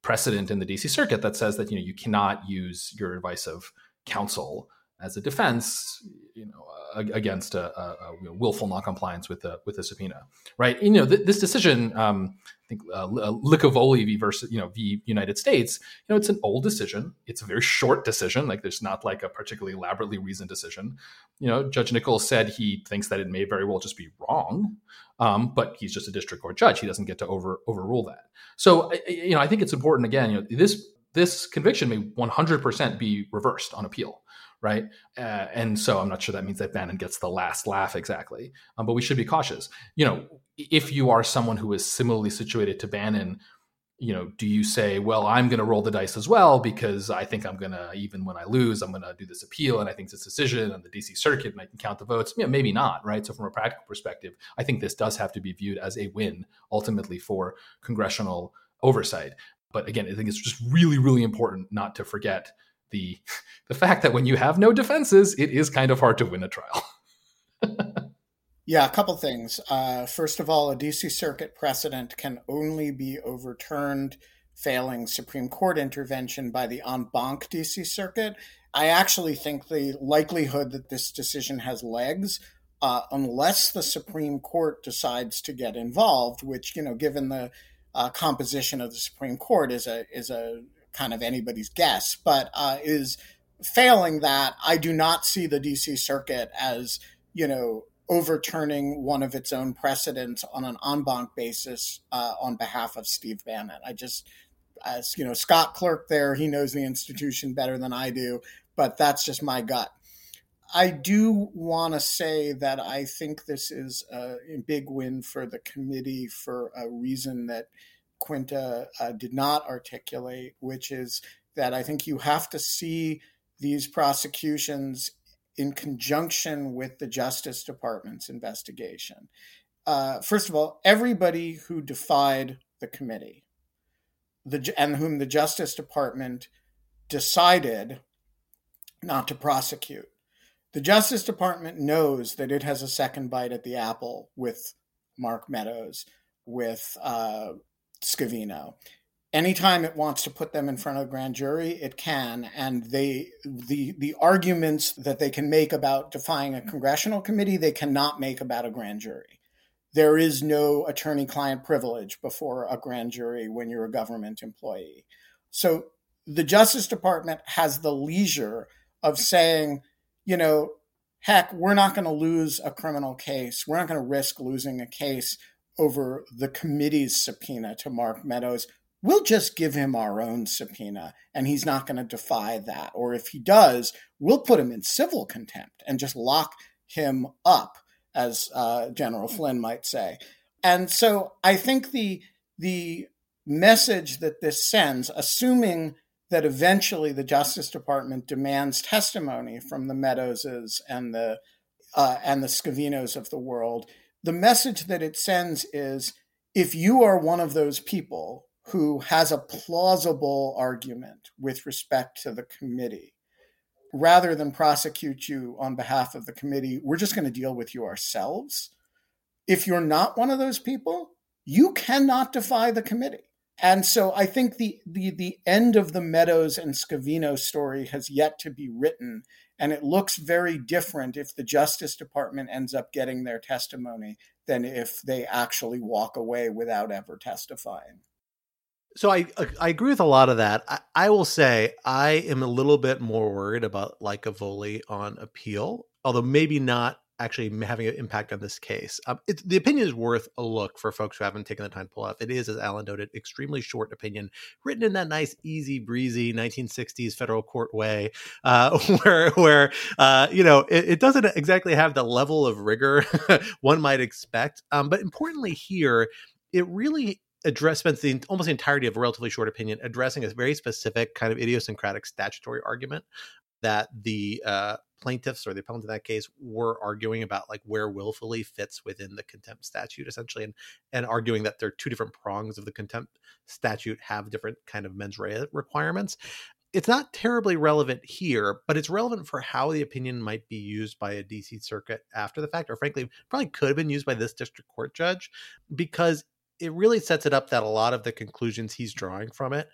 A: precedent in the DC circuit that says that, you know, you cannot use your advice of counsel as a defense, you know, against a, a, a willful noncompliance with the with a subpoena, right? You know, th- this decision, um, I think uh, uh Licavoli v. versus you know v. United States, you know, it's an old decision. It's a very short decision. Like there's not like a particularly elaborately reasoned decision. You know, Judge Nichols said he thinks that it may very well just be wrong, um, but he's just a district court judge. He doesn't get to over overrule that. So, you know, I think it's important. Again, you know, this this conviction may 100% be reversed on appeal right? Uh, and so I'm not sure that means that Bannon gets the last laugh exactly, um, but we should be cautious. You know, if you are someone who is similarly situated to Bannon, you know, do you say, well, I'm going to roll the dice as well because I think I'm going to, even when I lose, I'm going to do this appeal and I think this decision on the DC circuit and I can count the votes? Yeah, maybe not, right? So, from a practical perspective, I think this does have to be viewed as a win ultimately for congressional oversight. But again, I think it's just really, really important not to forget the the fact that when you have no defenses, it is kind of hard to win a trial. (laughs)
D: yeah, a couple things. Uh, first of all, a DC Circuit precedent can only be overturned failing Supreme Court intervention by the en banc DC Circuit. I actually think the likelihood that this decision has legs, uh, unless the Supreme Court decides to get involved, which you know, given the uh, composition of the Supreme Court, is a is a kind of anybody's guess, but uh, is failing that. I do not see the DC Circuit as you know overturning one of its own precedents on an en banc basis uh, on behalf of Steve Bannon. I just as you know, Scott Clerk there, he knows the institution better than I do, but that's just my gut. I do want to say that I think this is a big win for the committee for a reason that Quinta uh, did not articulate, which is that I think you have to see these prosecutions in conjunction with the Justice Department's investigation. Uh, first of all, everybody who defied the committee, the and whom the Justice Department decided not to prosecute. The Justice Department knows that it has a second bite at the apple with Mark Meadows, with uh, Scavino. Anytime it wants to put them in front of a grand jury, it can. And they the the arguments that they can make about defying a congressional committee, they cannot make about a grand jury there is no attorney client privilege before a grand jury when you're a government employee. So the Justice Department has the leisure of saying, you know, heck, we're not going to lose a criminal case. We're not going to risk losing a case over the committee's subpoena to Mark Meadows. We'll just give him our own subpoena and he's not going to defy that. Or if he does, we'll put him in civil contempt and just lock him up as uh, General Flynn might say. And so I think the the message that this sends, assuming that eventually the Justice Department demands testimony from the Meadowses and the uh, and the Scavinos of the world, the message that it sends is: if you are one of those people who has a plausible argument with respect to the committee, rather than prosecute you on behalf of the committee, we're just going to deal with you ourselves. If you're not one of those people, you cannot defy the committee. And so I think the, the, the end of the Meadows and Scavino story has yet to be written. And it looks very different if the Justice Department ends up getting their testimony than if they actually walk away without ever testifying.
C: So I I agree with a lot of that. I, I will say I am a little bit more worried about Licavoli on appeal, although maybe not actually having an impact on this case. Um, the opinion is worth a look for folks who haven't taken the time to pull off. It is, as Alan noted, extremely short opinion, written in that nice, easy, breezy 1960s federal court way, uh, (laughs) where where uh, you know it, it, doesn't exactly have the level of rigor (laughs) one might expect. Um, but importantly, here it really address spends the almost the entirety of a relatively short opinion addressing a very specific kind of idiosyncratic statutory argument that the uh, plaintiffs or the appellant in that case were arguing about like where willfully fits within the contempt statute essentially and and arguing that there are two different prongs of the contempt statute have different kind of mens rea requirements. It's not terribly relevant here, but it's relevant for how the opinion might be used by a DC circuit after the fact, or frankly, probably could have been used by this district court judge, because it really sets it up that a lot of the conclusions he's drawing from it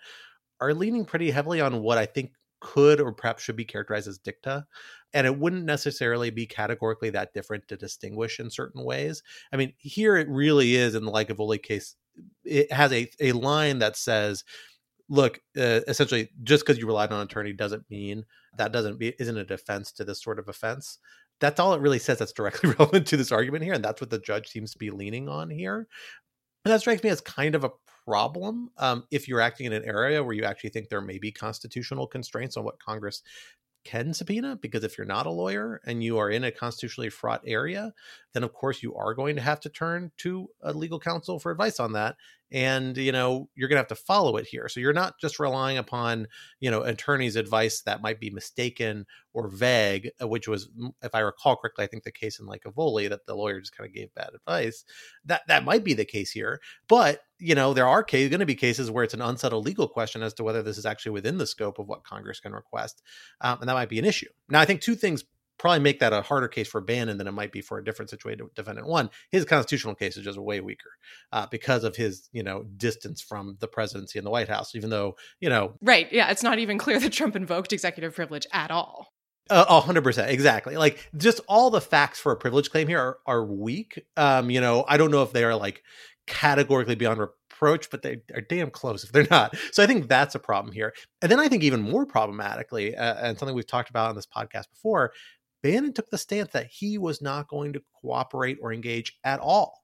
C: are leaning pretty heavily on what I think could or perhaps should be characterized as dicta. And it wouldn't necessarily be categorically that different to distinguish in certain ways. I mean, here it really is in the Licavoli case, it has a, a line that says, look, uh, essentially, just because you relied on an attorney doesn't mean that doesn't be isn't a defense to this sort of offense. That's all it really says that's directly (laughs) relevant to this argument here. And that's what the judge seems to be leaning on here. And that strikes me as kind of a problem um, if you're acting in an area where you actually think there may be constitutional constraints on what Congress can subpoena because if you're not a lawyer and you are in a constitutionally fraught area then of course you are going to have to turn to a legal counsel for advice on that and you know you're going to have to follow it here so you're not just relying upon you know attorney's advice that might be mistaken or vague uh, which was if i recall correctly i think the case in Licavoli that the lawyer just kind of gave bad advice that that might be the case here but you know, there are going to be cases where it's an unsettled legal question as to whether this is actually within the scope of what Congress can request, um, and that might be an issue. Now, I think two things probably make that a harder case for Bannon than it might be for a different situated defendant one. His constitutional case is just way weaker uh, because of his, you know, distance from the presidency and the White House, even though, you know.
B: Right. Yeah. It's not even clear (laughs) that Trump invoked executive privilege at all.
C: A hundred percent, exactly. Like just all the facts for a privilege claim here are, are weak. Um, you know, I don't know if they are like categorically beyond reproach, but they are damn close if they're not. So I think that's a problem here. And then I think even more problematically, uh, and something we've talked about on this podcast before, Bannon took the stance that he was not going to cooperate or engage at all.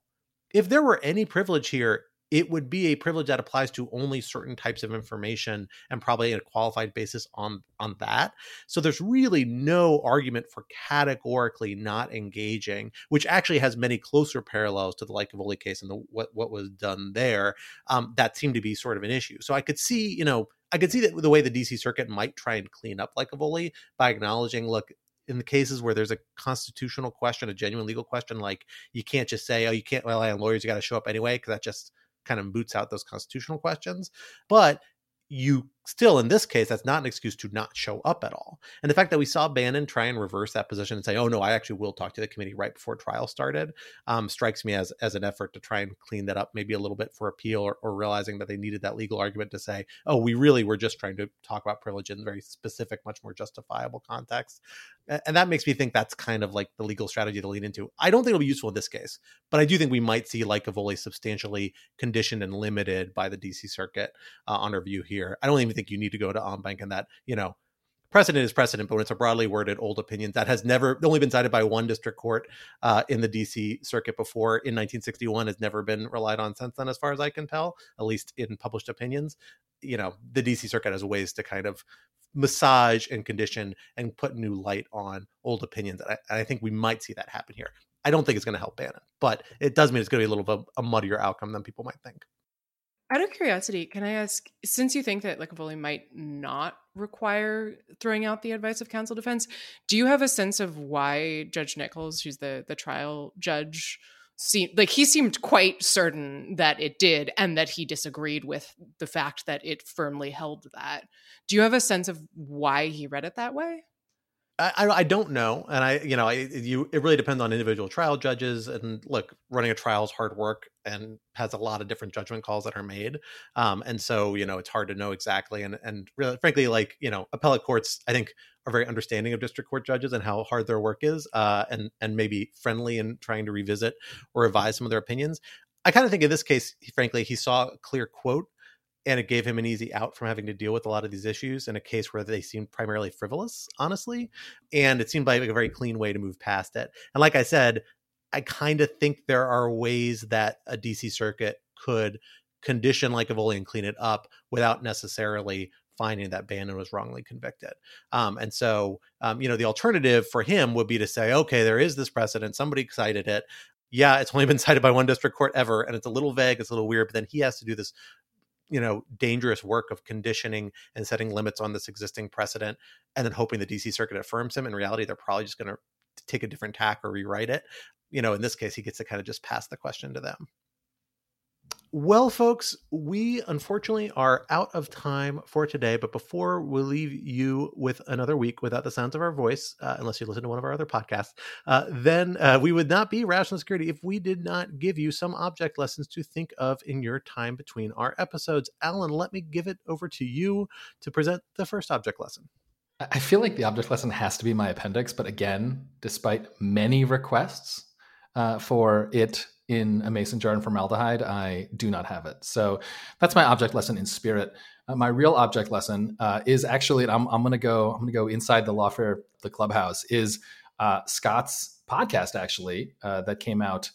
C: If there were any privilege here, it would be a privilege that applies to only certain types of information and probably a qualified basis on on that so there's really no argument for categorically not engaging which actually has many closer parallels to the Licavoli case and the what what was done there um, that seemed to be sort of an issue so i could see you know I could see that the way the DC circuit might try and clean up like Licavoli by acknowledging, look, in the cases where there's a constitutional question, a genuine legal question, like you can't just say, oh, you can't rely on lawyers, you got to show up anyway, because that just kind of boots out those constitutional questions. But you still in this case that's not an excuse to not show up at all. And the fact that we saw bannon try and reverse that position and say oh no i actually will talk to the committee right before trial started um, strikes me as as an effort to try and clean that up maybe a little bit for appeal or, or realizing that they needed that legal argument to say oh we really were just trying to talk about privilege in very specific much more justifiable context. And that makes me think that's kind of like the legal strategy to lead into. I don't think it'll be useful in this case but i do think we might see like Licavoli substantially conditioned and limited by the dc circuit uh, on review here. I don't even think you need to go to en banc and that you know precedent is precedent, but when it's a broadly worded old opinion that has never only been cited by one district court uh, in the DC circuit before in 1961 has never been relied on since then, as far as I can tell, at least in published opinions. You know, the DC circuit has ways to kind of massage and condition and put new light on old opinions. And I, I think we might see that happen here. I don't think it's going to help Bannon, but it does mean it's going to be a little bit of a muddier outcome than people might think.
B: Out of curiosity, can I ask, since you think that Licavoli might not require throwing out the advice of counsel defense, do you have a sense of why Judge Nichols, who's the the trial judge, seemed like he seemed quite certain that it did and that he disagreed with the fact that it firmly held that. Do you have a sense of why he read it that way?
C: I, I don't know, and I you know I, you it really depends on individual trial judges. And look, running a trial is hard work and has a lot of different judgment calls that are made. Um, and so you know it's hard to know exactly. And and really, frankly, like you know, appellate courts I think are very understanding of district court judges and how hard their work is, uh, and and maybe friendly in trying to revisit or revise some of their opinions. I kind of think in this case, frankly, he saw a clear quote and it gave him an easy out from having to deal with a lot of these issues in a case where they seemed primarily frivolous, honestly. And it seemed like a very clean way to move past it. And like I said, I kind of think there are ways that a DC circuit could condition Licavoli and clean it up without necessarily finding that Bannon was wrongly convicted. Um, and so, um, you know, the alternative for him would be to say, okay, there is this precedent. Somebody cited it. Yeah, it's only been (laughs) cited by one district court ever, and it's a little vague, it's a little weird, but then he has to do this you know dangerous work of conditioning and setting limits on this existing precedent and then hoping the dc circuit affirms him in reality they're probably just going to take a different tack or rewrite it you know in this case he gets to kind of just pass the question to them well, folks, we unfortunately are out of time for today. But before we leave you with another week without the sounds of our voice, uh, unless you listen to one of our other podcasts, uh, then uh, we would not be Rational Security if we did not give you some object lessons to think of in your time between our episodes. Alan, let me give it over to you to present the first object lesson.
A: I feel like the object lesson has to be my appendix, but again, despite many requests uh, for it in a mason jar and formaldehyde, I do not have it. So that's my object lesson in spirit. Uh, my real object lesson uh, is actually, I'm, I'm going to go, I'm going to go inside the lawfare, the clubhouse is uh, Scott's podcast actually uh, that came out,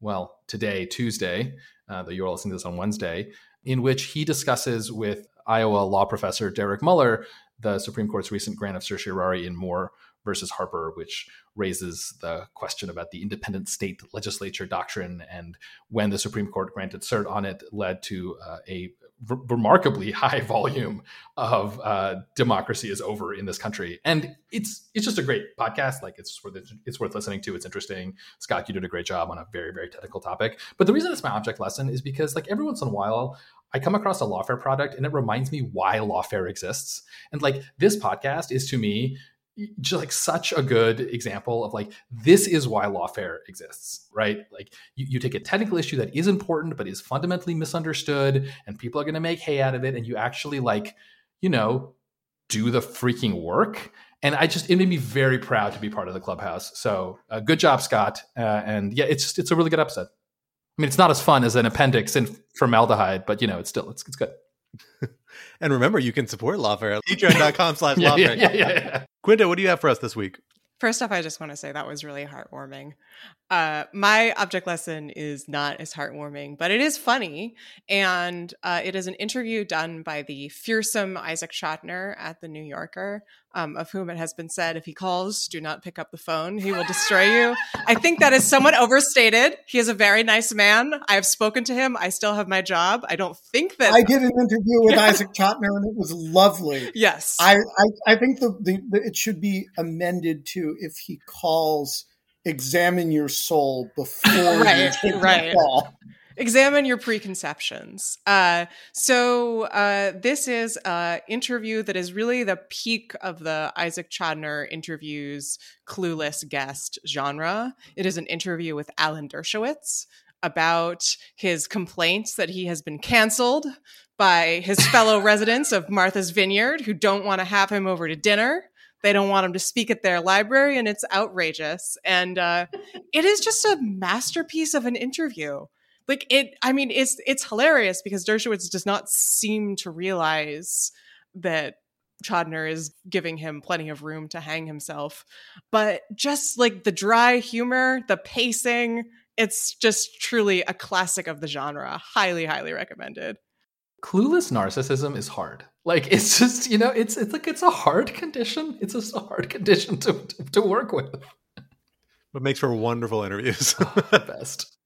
A: well, today, Tuesday, uh, that you're listening to this on Wednesday, in which he discusses with Iowa law professor Derek Muller the Supreme Court's recent grant of certiorari in Moore versus Harper, which raises the question about the independent state legislature doctrine. And when the Supreme Court granted cert on it, led to uh, remarkably (laughs) high volume of uh, democracy is over in this country. And it's it's just a great podcast. Like it's worth it's worth listening to. It's interesting. Scott, you did a great job on a very very technical topic. But the reason it's my object lesson is because like every once in a while. I come across a lawfare product and it reminds me why lawfare exists. And like this podcast is to me just like such a good example of like this is why lawfare exists right? Like you, you take a technical issue that is important but is fundamentally misunderstood and people are going to make hay out of it and you actually like you know do the freaking work. And i just it made me very proud to be part of the clubhouse. So uh, good job scott. Uh, and yeah it's just it's a really good episode. I mean it's not as fun as an appendix in formaldehyde but you know it's still it's, it's good (laughs)
C: and remember, you can support Lawfare at (laughs) patreon.com slash
A: yeah,
C: Lawfare.
A: yeah, yeah, yeah.
C: Quinta, what do you have for us this week?
B: First off, I just want to say that was really heartwarming. Uh, my object lesson is not as heartwarming, but it is funny. And uh, it is an interview done by the fearsome Isaac Chotiner at The New Yorker, um, of whom it has been said if he calls, do not pick up the phone, he will destroy you. I think that is somewhat overstated. He is a very nice man. I have spoken to him. I still have my job. I don't think that.
D: I did an interview with (laughs) Isaac Chotiner and it was lovely.
B: Yes.
D: I, I, I think the, the, the, it should be amended to if he calls examine your soul before (laughs)
B: right,
D: you take
B: right.
D: the call.
B: Examine your preconceptions. Uh, so uh, this is an interview that is really the peak of the Isaac Chotiner interviews clueless guest genre. It is an interview with Alan Dershowitz about his complaints that he has been canceled by his (laughs) fellow residents of Martha's Vineyard who don't want to have him over to dinner. They don't want him to speak at their library, and it's outrageous. And uh, it is just a masterpiece of an interview. Like it, I mean, it's it's hilarious because Dershowitz does not seem to realize that Chotiner is giving him plenty of room to hang himself. But just like the dry humor, the pacing, it's just truly a classic of the genre. Highly, highly recommended.
A: Clueless narcissism is hard. Like it's just you know it's it's like it's a hard condition. It's just a hard condition to to, to work with.
C: What makes for wonderful interviews. (laughs)
A: Oh, the best.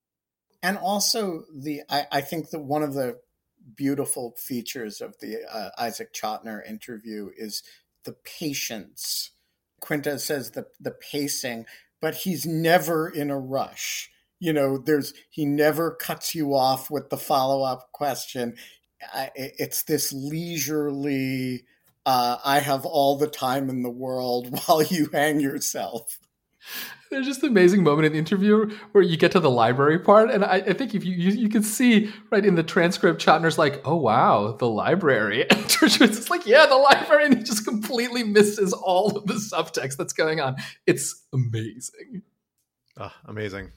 D: And also the I, I think that one of the beautiful features of the uh, Isaac Chotiner interview is the patience. Quinta says the the pacing, but he's never in a rush. You know, there's he never cuts you off with the follow up question. I, it's this leisurely. Uh, I have all the time in the world (laughs) while you hang yourself.
A: There's just an amazing moment in the interview where you get to the library part, and I, I think if you, you, you can see right in the transcript, Chotiner's like, "Oh wow, the library," (laughs) and is like, "Yeah, the library," and he just completely misses all of the subtext that's going on. It's amazing.
C: Oh, amazing.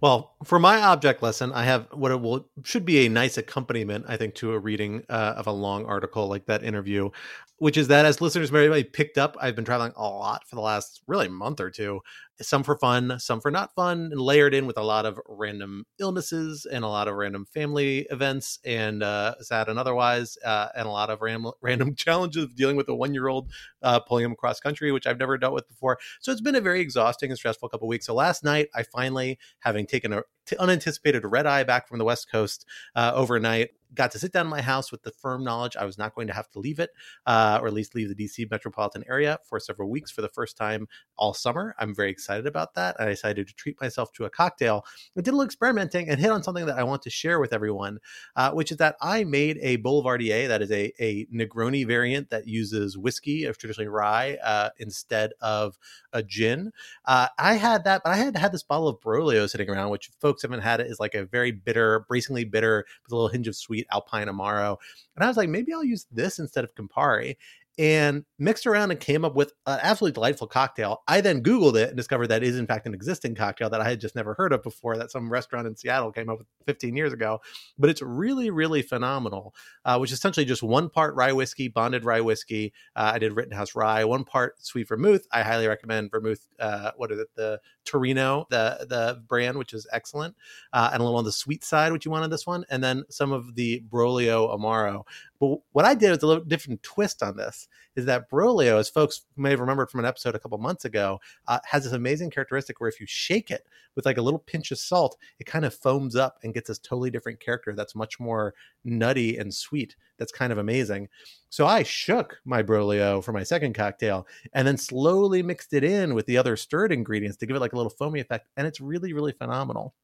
C: Well, for my object lesson, I have what it will should be a nice accompaniment, I think, to a reading uh, of a long article like that interview, which is that as listeners may have picked up, I've been traveling a lot for the last really month or two. Some for fun, some for not fun, and layered in with a lot of random illnesses and a lot of random family events and uh, sad and otherwise, uh, and a lot of ram- (laughs) random challenges of dealing with a one year old uh, pulling him across country, which I've never dealt with before. So it's been a very exhausting and stressful couple weeks. So last night, I finally, having taken a t- unanticipated red eye back from the West Coast uh, overnight, got to sit down in my house with the firm knowledge I was not going to have to leave it, uh, or at least leave the DC metropolitan area for several weeks for the first time all summer. I'm very excited about that. I decided to treat myself to a cocktail. I did a little experimenting and hit on something that I want to share with everyone, uh, which is that I made a Boulevardier, that is a, a Negroni variant that uses whiskey, of traditionally rye, uh, instead of a gin. Uh, I had that, but I had had this bottle of Braulio sitting around, which folks haven't had it, is like a very bitter, bracingly bitter, with a little hinge of sweet Alpine Amaro. And I was like, maybe I'll use this instead of Campari and mixed around and came up with an absolutely delightful cocktail. I then Googled it and discovered that is in fact an existing cocktail that I had just never heard of before that some restaurant in Seattle came up with 15 years ago. But it's really, really phenomenal, uh, which is essentially just one part rye whiskey, bonded rye whiskey. Uh, I did Rittenhouse rye, one part sweet vermouth. I highly recommend vermouth. Uh, what is it? The Torino, the the brand, which is excellent, uh, and a little on the sweet side, which you want on this one, and then some of the Braulio Amaro. But what I did was a little different twist on this is that Braulio, as folks may have remembered from an episode a couple months ago, uh, has this amazing characteristic where if you shake it with like a little pinch of salt, it kind of foams up and gets this totally different character that's much more nutty and sweet. That's kind of amazing. So I shook my Braulio for my second cocktail and then slowly mixed it in with the other stirred ingredients to give it like a little foamy effect. And it's really, really phenomenal.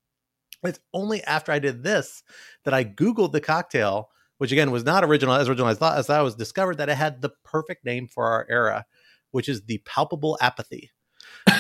C: It's only after I did this that I Googled the cocktail which again was not original as original as I thought as I was discovered that it had the perfect name for our era, which is the palpable apathy.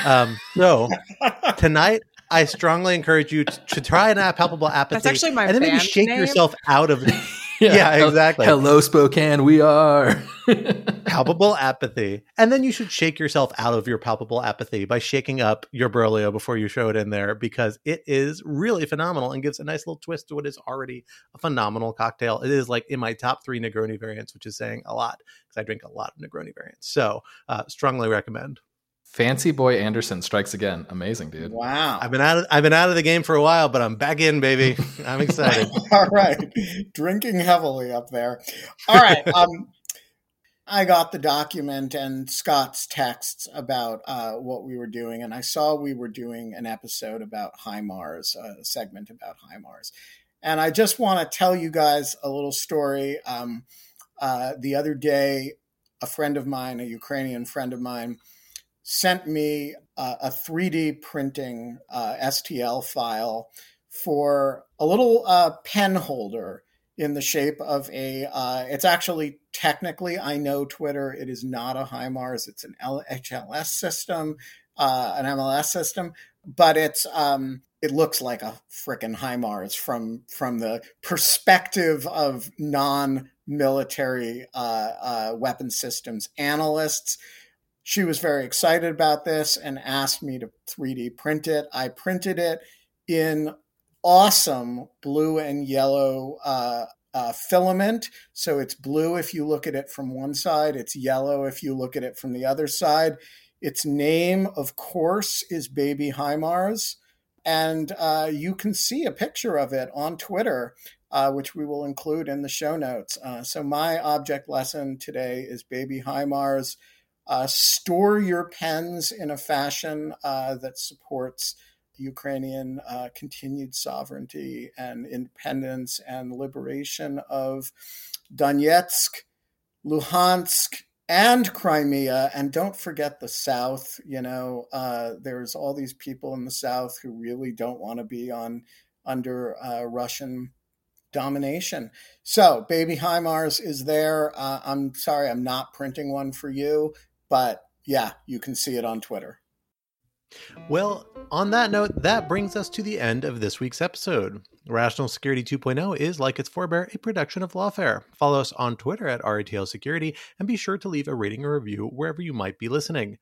C: Um, so (laughs) tonight, I strongly encourage you to, to try an palpable apathy.
B: That's actually my
C: and then maybe shake
B: name.
C: yourself out of (laughs) (laughs) Yeah, exactly.
A: Hello, Spokane. We are. (laughs)
C: palpable apathy. And then you should shake yourself out of your palpable apathy by shaking up your Braulio before you show it in there because it is really phenomenal and gives a nice little twist to what is already a phenomenal cocktail. It is like in my top three Negroni variants, which is saying a lot because I drink a lot of Negroni variants. So, uh, strongly recommend.
A: Fancy Boy Anderson strikes again. Amazing, dude.
D: Wow.
C: I've been out of I've been out of the game for a while, but I'm back in, baby. (laughs) I'm excited. (laughs)
D: All right. Drinking heavily up there. All right. (laughs) Um, I got the document and Scott's texts about uh, what we were doing, and I saw we were doing an episode about HIMARS, a segment about HIMARS. And I just want to tell you guys a little story. Um, uh, the other day, a friend of mine, a Ukrainian friend of mine, sent me uh, a 3D printing uh, STL file for a little uh, pen holder in the shape of a. Uh, it's actually technically, I know Twitter. It is not a HIMARS. It's an HLS system, uh, an MLS system, but it's. Um, it looks like a frickin' HIMARS from from the perspective of non-military uh, uh, weapon systems analysts she was very excited about this and asked me to 3D print it. I printed it in awesome blue and yellow uh, uh, filament. So it's blue if you look at it from one side, it's yellow if you look at it from the other side. Its name, of course, is Baby HIMARS. And uh, you can see a picture of it on Twitter, uh, which we will include in the show notes. Uh, so, my object lesson today is Baby HIMARS. Uh, store your pens in a fashion uh, that supports Ukrainian uh, continued sovereignty and independence and liberation of Donetsk, Luhansk, and Crimea. And don't forget the South. You know, uh, there's all these people in the South who really don't want to be on under uh, Russian domination. So, Baby HIMARS is there. Uh, I'm sorry, I'm not printing one for you. But yeah, you can see it on Twitter.
C: Well, on that note, that brings us to the end of this week's episode. Rational Security 2.0 is, like its forebear, a production of Lawfare. Follow us on Twitter at RATL Security and be sure to leave a rating or review wherever you might be listening.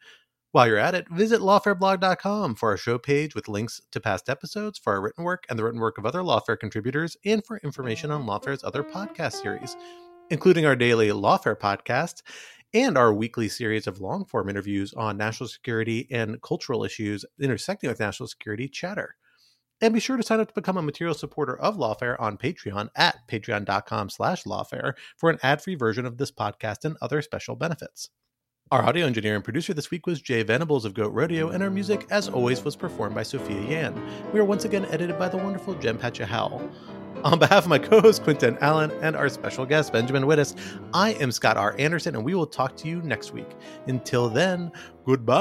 C: While you're at it, visit lawfareblog.com for our show page with links to past episodes, for our written work and the written work of other Lawfare contributors, and for information on Lawfare's other podcast series, including our daily Lawfare podcast and our weekly series of long form interviews on national security and cultural issues intersecting with national security chatter. And be sure to sign up to become a material supporter of Lawfare on Patreon at patreon.com slash lawfare for an ad-free version of this podcast and other special benefits. Our audio engineer and producer this week was Jay Venables of Goat Rodeo, and our music, as always, was performed by Sophia Yan. We are once again edited by the wonderful Jen Patja Howell. On behalf of my co host, Quinta and Alan, and our special guest, Benjamin Wittes, I am Scott R. Anderson, and we will talk to you next week. Until then, goodbye.